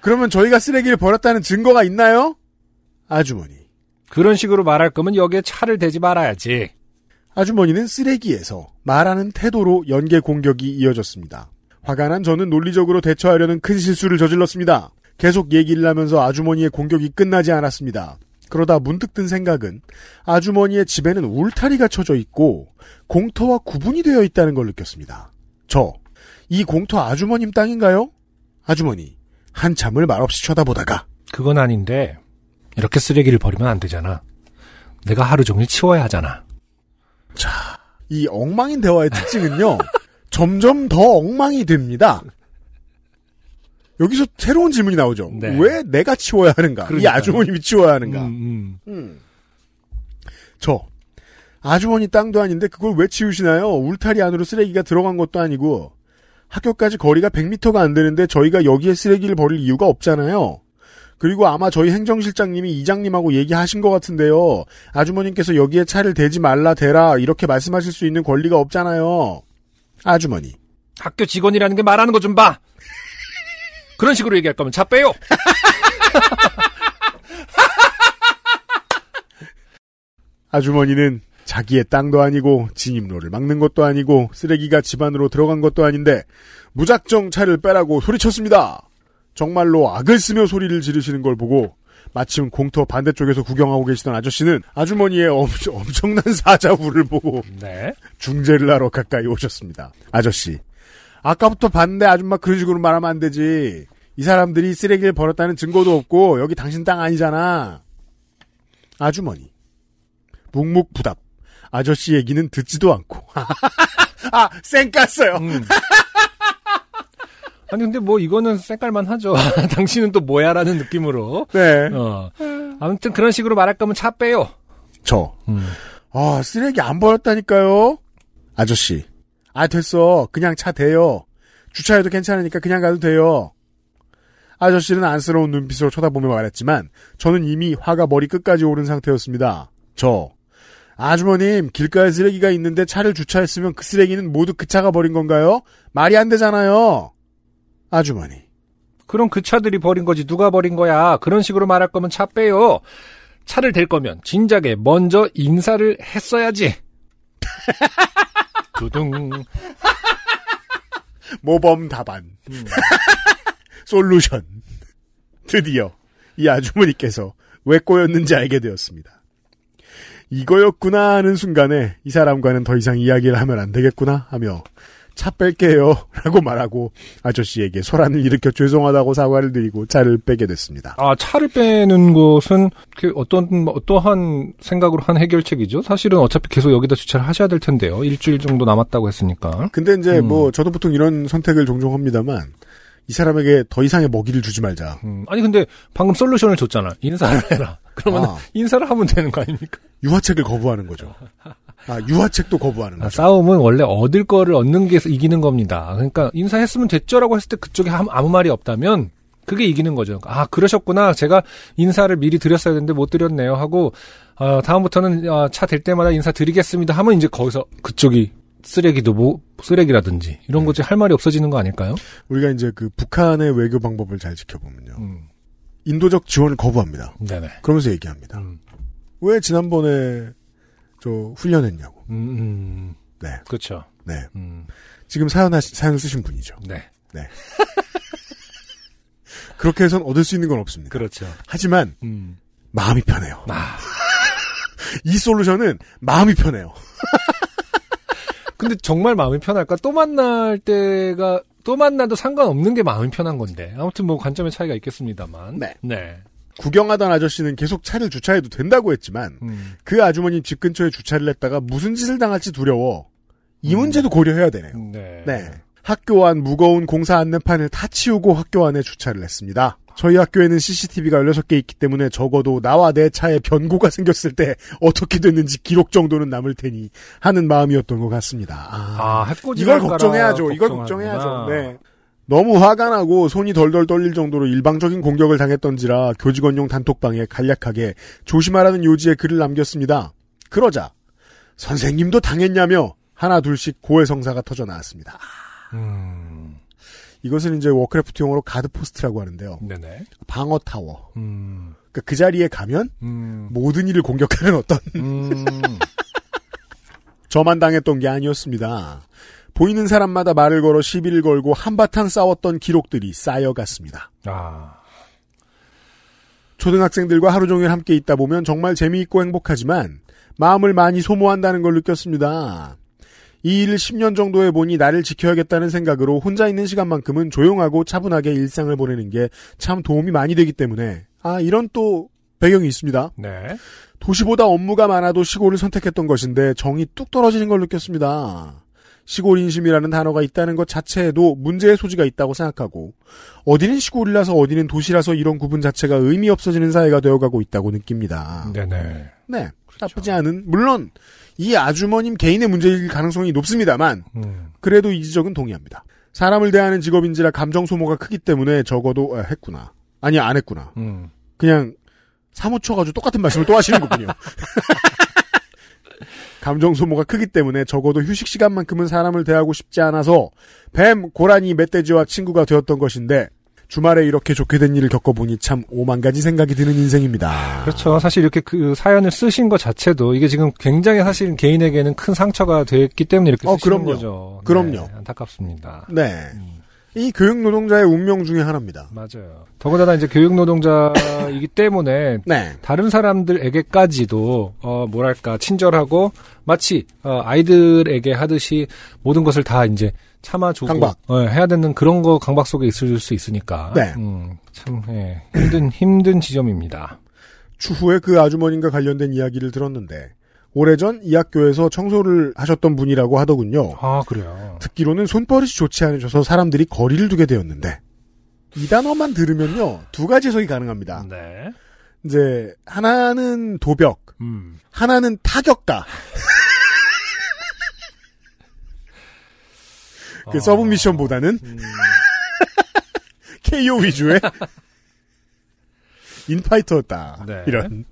그러면 저희가 쓰레기를 버렸다는 증거가 있나요? 아주머니. 그런 식으로 말할 거면 여기에 차를 대지 말아야지. 아주머니는 쓰레기에서 말하는 태도로 연계 공격이 이어졌습니다. 화가 난 저는 논리적으로 대처하려는 큰 실수를 저질렀습니다. 계속 얘기를 하면서 아주머니의 공격이 끝나지 않았습니다. 그러다 문득 든 생각은 아주머니의 집에는 울타리가 쳐져 있고 공터와 구분이 되어 있다는 걸 느꼈습니다. 저, 이 공터 아주머님 땅인가요? 아주머니, 한참을 말없이 쳐다보다가 그건 아닌데, 이렇게 쓰레기를 버리면 안 되잖아. 내가 하루 종일 치워야 하잖아. 이 엉망인 대화의 특징은요, 점점 더 엉망이 됩니다. 여기서 새로운 질문이 나오죠. 네. 왜 내가 치워야 하는가? 이 그러니까요. 아주머님이 치워야 하는가? 음, 음. 음. 저, 아주머니 땅도 아닌데 그걸 왜 치우시나요? 울타리 안으로 쓰레기가 들어간 것도 아니고, 학교까지 거리가 100m가 안 되는데 저희가 여기에 쓰레기를 버릴 이유가 없잖아요. 그리고 아마 저희 행정실장님이 이장님하고 얘기하신 것 같은데요. 아주머님께서 여기에 차를 대지 말라 대라 이렇게 말씀하실 수 있는 권리가 없잖아요. 아주머니. 학교 직원이라는 게 말하는 거 좀 봐! 그런 식으로 얘기할 거면 차 빼요! 아주머니는 자기의 땅도 아니고 진입로를 막는 것도 아니고 쓰레기가 집안으로 들어간 것도 아닌데 무작정 차를 빼라고 소리쳤습니다. 정말로 악을 쓰며 소리를 지르시는 걸 보고 마침 공터 반대쪽에서 구경하고 계시던 아저씨는 아주머니의 엄, 엄청난 사자후를 보고 네. 중재를 하러 가까이 오셨습니다. 아저씨. 아까부터 봤는데 아줌마 그런 식으로 말하면 안 되지. 이 사람들이 쓰레기를 버렸다는 증거도 없고 여기 당신 땅 아니잖아. 아주머니. 묵묵부답. 아저씨 얘기는 듣지도 않고. 아, 쌩 깠어요. 음. 아니, 근데 뭐 이거는 색깔만 하죠. 당신은 또 뭐야라는 느낌으로. 네. 어. 아무튼 그런 식으로 말할 거면 차 빼요. 저. 음. 아, 쓰레기 안 버렸다니까요? 아저씨. 아, 됐어. 그냥 차 대요. 주차해도 괜찮으니까 그냥 가도 돼요. 아저씨는 안쓰러운 눈빛으로 쳐다보며 말했지만, 저는 이미 화가 머리 끝까지 오른 상태였습니다. 저. 아주머님, 길가에 쓰레기가 있는데 차를 주차했으면 그 쓰레기는 모두 그 차가 버린 건가요? 말이 안 되잖아요. 아주머니. 그럼 그 차들이 버린 거지 누가 버린 거야. 그런 식으로 말할 거면 차 빼요. 차를 댈 거면 진작에 먼저 인사를 했어야지. 두둥. 모범 답안. 솔루션. 드디어 이 아주머니께서 왜 꼬였는지 알게 되었습니다. 이거였구나 하는 순간에 이 사람과는 더 이상 이야기를 하면 안 되겠구나 하며 차 뺄게요 라고 말하고 아저씨에게 소란을 일으켜 죄송하다고 사과를 드리고 차를 빼게 됐습니다. 아, 차를 빼는 것은 그 어떤 뭐 어떠한 생각으로 한 해결책이죠? 사실은 어차피 계속 여기다 주차를 하셔야 될 텐데요. 일주일 정도 남았다고 했으니까. 근데 이제 음. 뭐 저도 보통 이런 선택을 종종 합니다만 이 사람에게 더 이상의 먹이를 주지 말자. 음, 아니 근데 방금 솔루션을 줬잖아. 인사를 해라. 그러면 아. 인사를 하면 되는 거 아닙니까? 유화책을 거부하는 거죠. 아, 유화책도 거부하는 아, 거죠. 싸움은 원래 얻을 거를 얻는 게 이기는 겁니다. 그러니까 인사했으면 됐죠라고 했을 때 그쪽에 아무, 말이 없다면 그게 이기는 거죠. 아 그러셨구나. 제가 인사를 미리 드렸어야 되는데 못 드렸네요. 하고 어, 다음부터는 어, 차될 때마다 인사 드리겠습니다. 하면 이제 거기서 그쪽이 쓰레기도 뭐 쓰레기라든지 이런 거지 할 말이 없어지는 거 아닐까요? 우리가 이제 그 북한의 외교 방법을 잘 지켜보면요. 음, 인도적 지원을 거부합니다. 네네. 그러면서 얘기합니다. 음, 왜 지난번에 저 훈련했냐고. 음, 음, 네, 그렇죠. 네. 음, 지금 사연 하시, 사연 쓰신 분이죠. 네, 그렇게 해선 얻을 수 있는 건 없습니다. 그렇죠. 하지만 음, 마음이 편해요. 아, 이 솔루션은 마음이 편해요. 근데 정말 마음이 편할까? 또 만날 때가 또 만나도 상관없는 게 마음이 편한 건데 아무튼 뭐 관점의 차이가 있겠습니다만. 네. 네. 구경하던 아저씨는 계속 차를 주차해도 된다고 했지만 음, 그 아주머니 집 근처에 주차를 했다가 무슨 짓을 당할지 두려워 이 문제도 고려해야 되네요. 네. 네. 학교 안 무거운 공사 안내판을 다 치우고 학교 안에 주차를 했습니다. 저희 학교에는 CCTV가 16개 있기 때문에 적어도 나와 내 차에 변고가 생겼을 때 어떻게 됐는지 기록 정도는 남을 테니 하는 마음이었던 것 같습니다. 아, 아, 이걸 걱정해야죠. 이걸 걱정해야죠. 네. 너무 화가 나고 손이 덜덜 떨릴 정도로 일방적인 공격을 당했던지라 교직원용 단톡방에 간략하게 조심하라는 요지의 글을 남겼습니다. 그러자 선생님도 당했냐며 하나 둘씩 고해성사가 터져 나왔습니다. 음. 이것은 이제 워크래프트 용어로 guard post라고 하는데요. 네네. 방어 타워. 음. 그러니까 그 자리에 가면 음. 모든 일을 공격하는 어떤 음. 저만 당했던 게 아니었습니다. 보이는 사람마다 말을 걸어 시비를 걸고 한바탕 싸웠던 기록들이 쌓여갔습니다. 아. 초등학생들과 하루 종일 함께 있다 보면 정말 재미있고 행복하지만 마음을 많이 소모한다는 걸 느꼈습니다. 이 일을 10년 정도 해보니 나를 지켜야겠다는 생각으로 혼자 있는 시간만큼은 조용하고 차분하게 일상을 보내는 게 참 도움이 많이 되기 때문에 아 이런 또 배경이 있습니다. 네. 도시보다 업무가 많아도 시골을 선택했던 것인데 정이 뚝 떨어지는 걸 느꼈습니다. 시골 인심이라는 단어가 있다는 것 자체에도 문제의 소지가 있다고 생각하고 어디는 시골이라서 어디는 도시라서 이런 구분 자체가 의미 없어지는 사회가 되어가고 있다고 느낍니다. 네네. 네, 나쁘지 않은 물론 이 아주머님 개인의 문제일 가능성이 높습니다만 음. 그래도 이 지적은 동의합니다. 사람을 대하는 직업인지라 감정 소모가 크기 때문에 적어도 아, 했구나. 아니 안 했구나. 음. 그냥 사무쳐가지고 똑같은 말씀을 또 하시는 거군요. 감정 소모가 크기 때문에 적어도 휴식 시간만큼은 사람을 대하고 싶지 않아서 뱀, 고라니, 멧돼지와 친구가 되었던 것인데 주말에 이렇게 좋게 된 일을 겪어보니 참 오만 가지 생각이 드는 인생입니다. 그렇죠. 사실 이렇게 그 사연을 쓰신 것 자체도 이게 지금 굉장히 사실 개인에게는 큰 상처가 됐기 때문에 이렇게 어, 쓰신 그럼요. 거죠. 그럼요. 네, 안타깝습니다. 네. 이 교육 노동자의 운명 중에 하나입니다. 맞아요. 더군다나 이제 교육 노동자이기 때문에 네. 다른 사람들에게까지도 어 뭐랄까 친절하고 마치 어, 아이들에게 하듯이 모든 것을 다 이제 참아주고 강박. 어, 해야 되는 그런 거 강박 속에 있을 수 있으니까 네. 음, 참 예, 힘든 힘든 지점입니다. 추후에 그 아주머님과 관련된 이야기를 들었는데 오래전 이 학교에서 청소를 하셨던 분이라고 하더군요. 아 그래요. 듣기로는 손버릇이 좋지 않으셔서 사람들이 거리를 두게 되었는데 이 단어만 들으면요 두 가지 해석이 가능합니다. 네. 이제 하나는 도벽, 음. 하나는 타격가. 그 아. submission보다는 음. KO 위주의 인파이터였다. 네. 이런.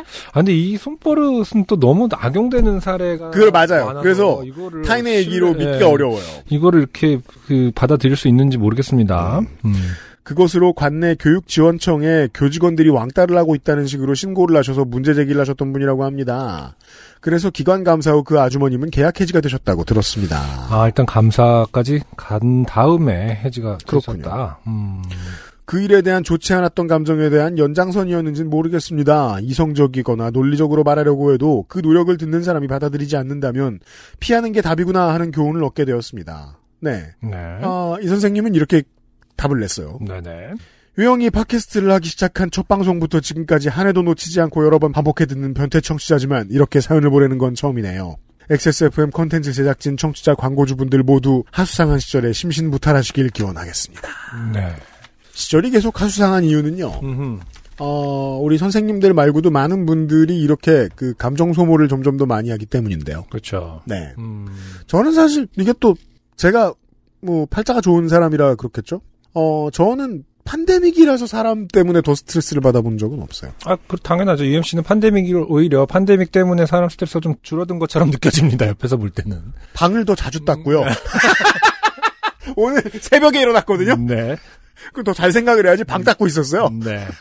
아, 근데 이 손버릇은 또 너무 악용되는 사례가 그걸 맞아요. 그래서 타인의 얘기로 믿기가 예. 어려워요. 이거를 이렇게 그 받아들일 수 있는지 모르겠습니다. 음. 그것으로 관내 교육지원청에 교직원들이 왕따를 하고 있다는 식으로 신고를 하셔서 문제 제기를 하셨던 분이라고 합니다. 그래서 기관 감사 후 그 아주머님은 계약 해지가 되셨다고 들었습니다. 아, 일단 감사까지 간 다음에 해지가 그렇군요. 되셨다. 음. 그 일에 대한 좋지 않았던 감정에 대한 연장선이었는지는 모르겠습니다. 이성적이거나 논리적으로 말하려고 해도 그 노력을 듣는 사람이 받아들이지 않는다면 피하는 게 답이구나 하는 교훈을 얻게 되었습니다. 네. 네. 아, 이 선생님은 이렇게 답을 냈어요. 네네. 유영이 팟캐스트를 하기 시작한 첫 방송부터 지금까지 한 해도 놓치지 않고 여러 번 반복해 듣는 변태 청취자지만 이렇게 사연을 보내는 건 처음이네요. XSFM 컨텐츠 제작진 청취자 광고주분들 모두 하수상한 시절에 심신무탈하시길 기원하겠습니다. 네. 시절이 계속 하수상한 이유는요. 음흠. 어, 우리 선생님들 말고도 많은 분들이 이렇게 그 감정 소모를 점점 더 많이 하기 때문인데요. 그렇죠. 네. 음. 저는 사실 이게 또 제가 뭐 팔자가 좋은 사람이라 그렇겠죠. 어, 저는 판데믹이라서 사람 때문에 더 스트레스를 받아본 적은 없어요. 아, 그 당연하죠. UMC는 판데믹이 오히려 판데믹 때문에 사람 스트레스가 좀 줄어든 것처럼 느껴집니다. 옆에서 볼 때는. 방을 더 자주 땄고요. 오늘 새벽에 일어났거든요. 네. 그럼 더잘 생각을 해야지 방 닦고 있었어요. 네.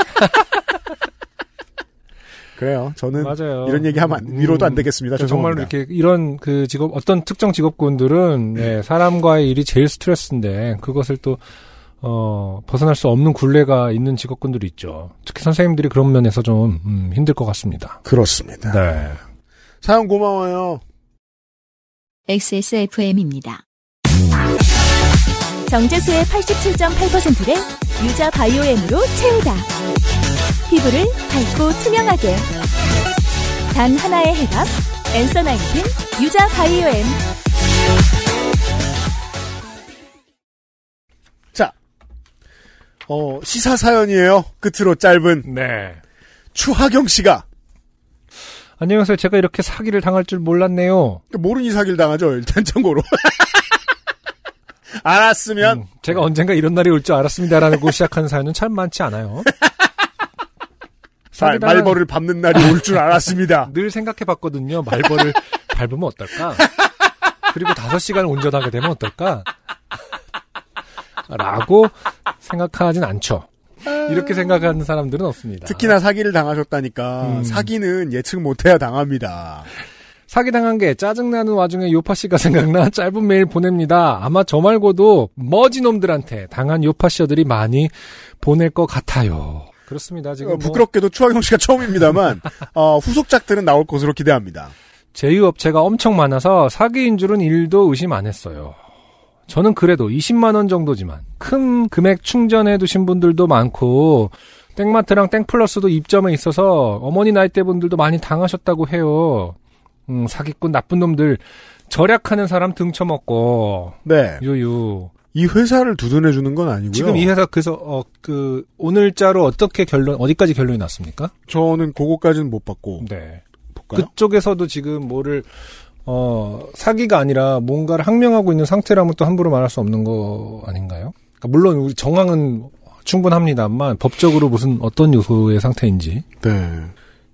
그래요. 저는 맞아요. 이런 얘기하면 안- 위로도 안 되겠습니다. 그러니까 정말로. 이렇게 이런 그 직업 어떤 특정 직업군들은 네, 사람과의 일이 제일 스트레스인데 그것을 또 어, 벗어날 수 없는 굴레가 있는 직업군들이 있죠. 특히 선생님들이 그런 면에서 좀 음, 힘들 것 같습니다. 그렇습니다. 네. 사연 고마워요. XSFM입니다. 정제수의 87.8%를 유자 바이오엠으로 채우다. 피부를 밝고 투명하게. 단 하나의 해답. 엔서 나인틴 유자 바이오엠. 어, 시사 사연이에요. 끝으로 짧은 네. 추하경 씨가 안녕하세요. 제가 이렇게 사기를 당할 줄 몰랐네요. 모르니 사기를 당하죠. 일단 참고로. 알았으면 음, 제가 언젠가 이런 날이 올 줄 알았습니다라고 시작하는 사연은 참 많지 않아요. 말, 말벌을 밟는 날이 올 줄 알았습니다. 늘 생각해 봤거든요. 말벌을 밟으면 어떨까? 그리고 다섯 시간 운전하게 되면 어떨까? 라고 생각하진 않죠. 이렇게 생각하는 사람들은 없습니다. 특히나 사기를 당하셨다니까 음. 사기는 예측 못해야 당합니다. 사기당한 게 짜증나는 와중에 요파 씨가 생각나 짧은 메일 보냅니다. 아마 저 말고도 머지놈들한테 당한 요파 씨들이 많이 보낼 것 같아요. 그렇습니다. 지금 어, 뭐 부끄럽게도 추하경 씨가 처음입니다만 어, 후속작들은 나올 것으로 기대합니다. 제휴업체가 엄청 많아서 사기인 줄은 일도 의심 안 했어요. 저는 그래도 20만 원 정도지만 큰 금액 충전해 두신 분들도 많고 땡마트랑 땡플러스도 입점에 있어서 어머니 나이대 분들도 많이 당하셨다고 해요. 음, 사기꾼 나쁜 놈들 절약하는 사람 등쳐먹고 네, 유유. 이 회사를 두둔해 주는 건 아니고요. 지금 이 회사 그래서 어 그 오늘자로 어떻게 결론 어디까지 결론이 났습니까? 저는 그거까지는 못 받고 네. 볼까요? 그쪽에서도 지금 뭐를 어 사기가 아니라 뭔가를 항명하고 있는 상태라면 또 함부로 말할 수 없는 거 아닌가요? 그러니까 물론 우리 정황은 충분합니다만 법적으로 무슨 어떤 요소의 상태인지 네.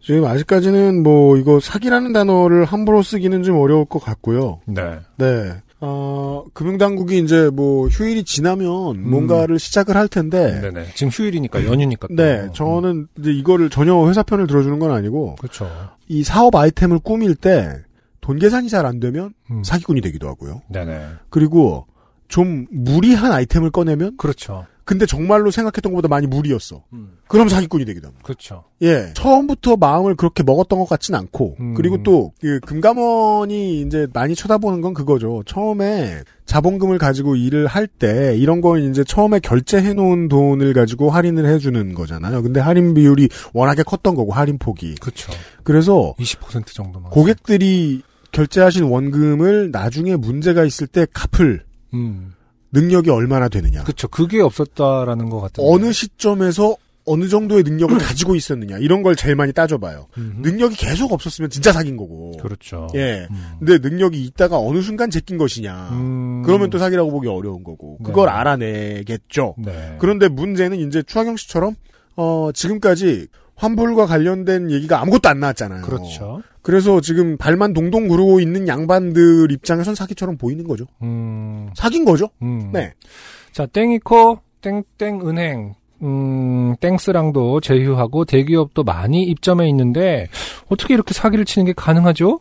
지금 아직까지는 뭐 이거 사기라는 단어를 함부로 쓰기는 좀 어려울 것 같고요. 네. 네. 어, 금융당국이 이제 뭐 휴일이 지나면 음. 뭔가를 시작을 할 텐데. 네. 네 지금 휴일이니까 연휴니까. 또. 네, 저는 이제 이거를 전혀 회사 편을 들어주는 건 아니고 그렇죠. 이 사업 아이템을 꾸밀 때 돈 계산이 잘 안 되면 음. 사기꾼이 되기도 하고요. 네네. 그리고 좀 무리한 아이템을 꺼내면 그렇죠. 근데 정말로 생각했던 것보다 많이 무리였어. 음. 그럼 사기꾼이 되기도 합니다. 그렇죠. 예. 처음부터 마음을 그렇게 먹었던 것 같진 않고, 음. 그리고 또, 그, 금감원이 이제 많이 쳐다보는 건 그거죠. 처음에 자본금을 가지고 일을 할 때, 이런 건 이제 처음에 결제해놓은 돈을 가지고 할인을 해주는 거잖아요. 근데 할인 비율이 워낙에 컸던 거고, 할인 폭이. 그렇죠. 그래서, 20% 정도만. 고객들이 결제하신 원금을 나중에 문제가 있을 때 갚을 음. 능력이 얼마나 되느냐. 그렇죠. 그게 없었다라는 것 같은데. 어느 시점에서 어느 정도의 능력을 가지고 있었느냐. 이런 걸 제일 많이 따져봐요. 음. 능력이 계속 없었으면 진짜 사귄 거고. 그렇죠. 예. 음. 근데 능력이 있다가 어느 순간 제낀 것이냐. 음. 그러면 또 사기라고 보기 어려운 거고. 그걸 네. 알아내겠죠. 네. 그런데 문제는 이제 추하경 씨처럼 어 지금까지 환불과 관련된 얘기가 아무것도 안 나왔잖아요. 그렇죠. 그래서 지금 발만 동동 구르고 있는 양반들 입장에선 사기처럼 보이는 거죠. 음. 사귄 거죠. 음. 네. 자, 땡이코, 땡땡 은행, 음, 땡스랑도 제휴하고 대기업도 많이 입점해 있는데 어떻게 이렇게 사기를 치는 게 가능하죠?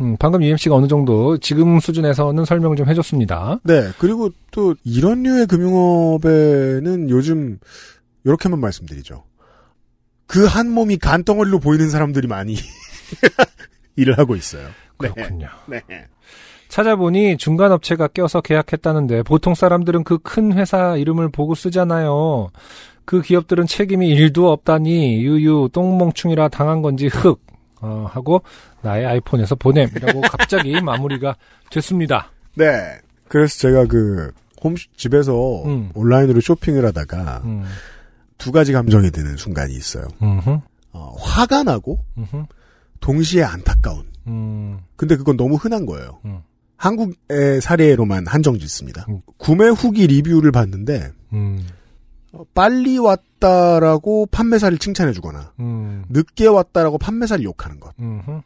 음, 방금 UMC가 어느 정도 지금 수준에서는 설명을 좀 해줬습니다. 네. 그리고 또 이런 류의 금융업에는 요즘 이렇게만 말씀드리죠. 그 한 몸이 간덩어리로 보이는 사람들이 많이 일을 하고 있어요. 네. 그렇군요. 네. 찾아보니 중간 업체가 껴서 계약했다는데 보통 사람들은 그 큰 회사 이름을 보고 쓰잖아요. 그 기업들은 책임이 일도 없다니 유유 똥멍충이라 당한 건지 흑 어, 하고 나의 아이폰에서 보냄이라고 갑자기 마무리가 됐습니다. 네. 그래서 제가 그, 홈, 집에서 음. 온라인으로 쇼핑을 하다가 음, 두 가지 감정이 드는 순간이 있어요. 음흠, 어, 화가 나고 음흠, 동시에 안타까운. 음, 근데 그건 너무 흔한 거예요. 음. 한국의 사례로만 한정 짓습니다. 음. 구매 후기 리뷰를 봤는데 음, 어, 빨리 왔다라고 판매사를 칭찬해 주거나 음, 늦게 왔다라고 판매사를 욕하는 것. 음흠,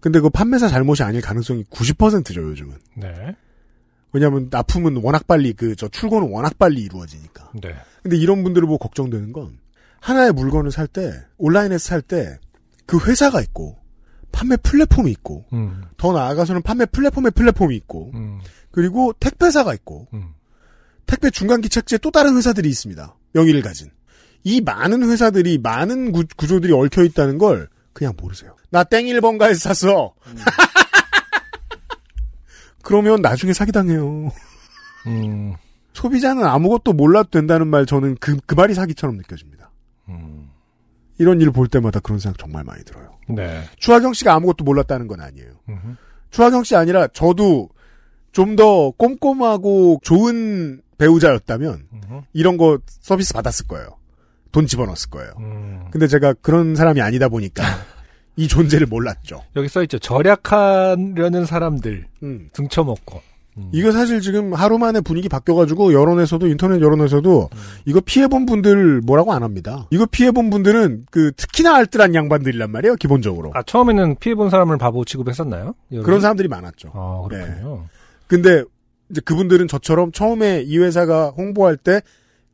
근데 그 판매사 잘못이 아닐 가능성이 90%죠, 요즘은. 네, 왜냐하면 납품은 워낙 빨리 그 저 출고는 워낙 빨리 이루어지니까. 네, 근데 이런 분들을 보고 걱정되는 건 하나의 물건을 살 때 온라인에서 살 때 그 회사가 있고 판매 플랫폼이 있고 음, 더 나아가서는 판매 플랫폼의 플랫폼이 있고 음, 그리고 택배사가 있고 음, 택배 중간 기 착지에 또 다른 회사들이 있습니다. 영위를 가진 이 많은 회사들이 많은 구, 구조들이 얽혀 있다는 걸 그냥 모르세요. 나 땡일번가에서 샀어. 그러면 나중에 사기당해요. 음, 소비자는 아무것도 몰라도 된다는 말 저는 그, 그 말이 사기처럼 느껴집니다. 음, 이런 일 볼 때마다 그런 생각 정말 많이 들어요. 네, 추하경 씨가 아무것도 몰랐다는 건 아니에요. 음흠, 추하경 씨 아니라 저도 좀 더 꼼꼼하고 좋은 배우자였다면 음흠. 이런 거 서비스 받았을 거예요. 돈 집어넣었을 거예요. 음. 근데 제가 그런 사람이 아니다 보니까 이 존재를 몰랐죠. 여기 써 있죠. 절약하려는 사람들 음. 등쳐먹고. 음. 이거 사실 지금 하루 만에 분위기 바뀌어가지고 여론에서도 인터넷 여론에서도 이거 피해본 분들 뭐라고 안 합니다. 이거 피해본 분들은 그 특히나 알뜰한 양반들이란 말이에요. 기본적으로 아 처음에는 피해본 사람을 바보 취급했었나요? 여러분? 그런 사람들이 많았죠. 아 그렇군요. 근데 이제 그분들은 저처럼 처음에 이 회사가 홍보할 때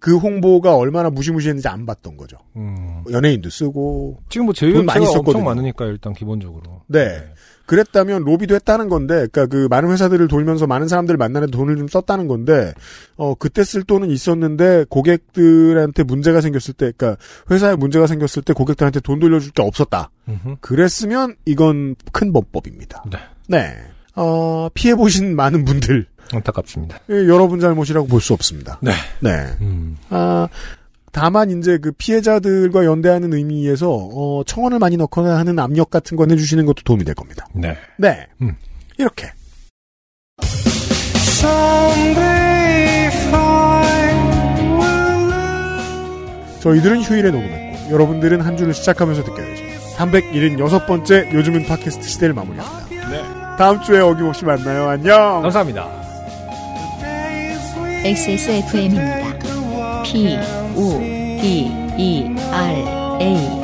그 홍보가 얼마나 무시무시했는지 안 봤던 거죠. 음. 연예인도 쓰고 지금 뭐돈 많이 썼거든요. 엄청 많으니까 일단 기본적으로. 네. 그랬다면 로비도 했다는 건데, 그러니까 그 많은 회사들을 돌면서 많은 사람들을 만나는 돈을 좀 썼다는 건데, 어 그때 쓸 돈은 있었는데 고객들한테 문제가 생겼을 때, 그러니까 회사에 문제가 생겼을 때 고객들한테 돈 돌려줄 게 없었다. 음흠. 그랬으면 이건 큰 범법입니다. 네. 네. 어 피해 보신 많은 분들 안타깝습니다. 예, 여러분 잘못이라고 볼 수 없습니다. 네. 네. 음. 아, 다만 이제 그 피해자들과 연대하는 의미에서 어, 청원을 많이 넣거나 하는 압력 같은 건 해주시는 것도 도움이 될 겁니다. 네. 네, 음. 이렇게 저희들은 휴일에 녹음했고 여러분들은 한 주를 시작하면서 느껴야죠. 376번째 요즘은 팟캐스트 시대를 마무리합니다. 네. 다음 주에 어김없이 만나요. 안녕. 감사합니다. XSFM입니다. P U D E R A.